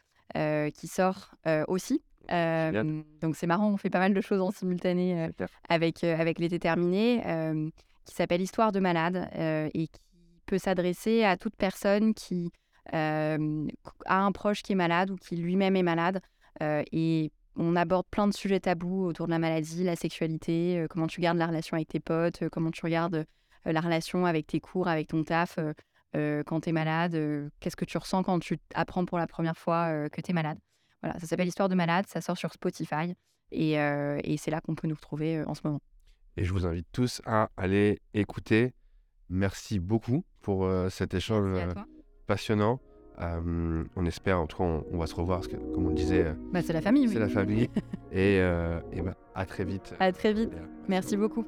qui sort aussi. Donc, c'est marrant, on fait pas mal de choses en simultané avec, avec l'été terminé, qui s'appelle Histoire de malade et qui peut s'adresser à toute personne qui euh, a un proche qui est malade ou qui lui-même est malade. Euh, et on aborde plein de sujets tabous autour de la maladie, la sexualité, euh, comment tu gardes la relation avec tes potes, euh, comment tu regardes euh, la relation avec tes cours, avec ton taf quand tu es malade, qu'est-ce que tu ressens quand tu apprends pour la première fois que tu es malade. Voilà, ça s'appelle Histoire de malade, ça sort sur Spotify et, et c'est là qu'on peut nous retrouver en ce moment. Et je vous invite tous à aller écouter. Merci beaucoup pour cet échange passionnant. Euh, on espère, en tout cas, on, on va se revoir, parce que, comme on le disait, euh, Bah, c'est la famille, oui. c'est la famille. et euh, et ben, à très vite. À très vite. Merci beaucoup.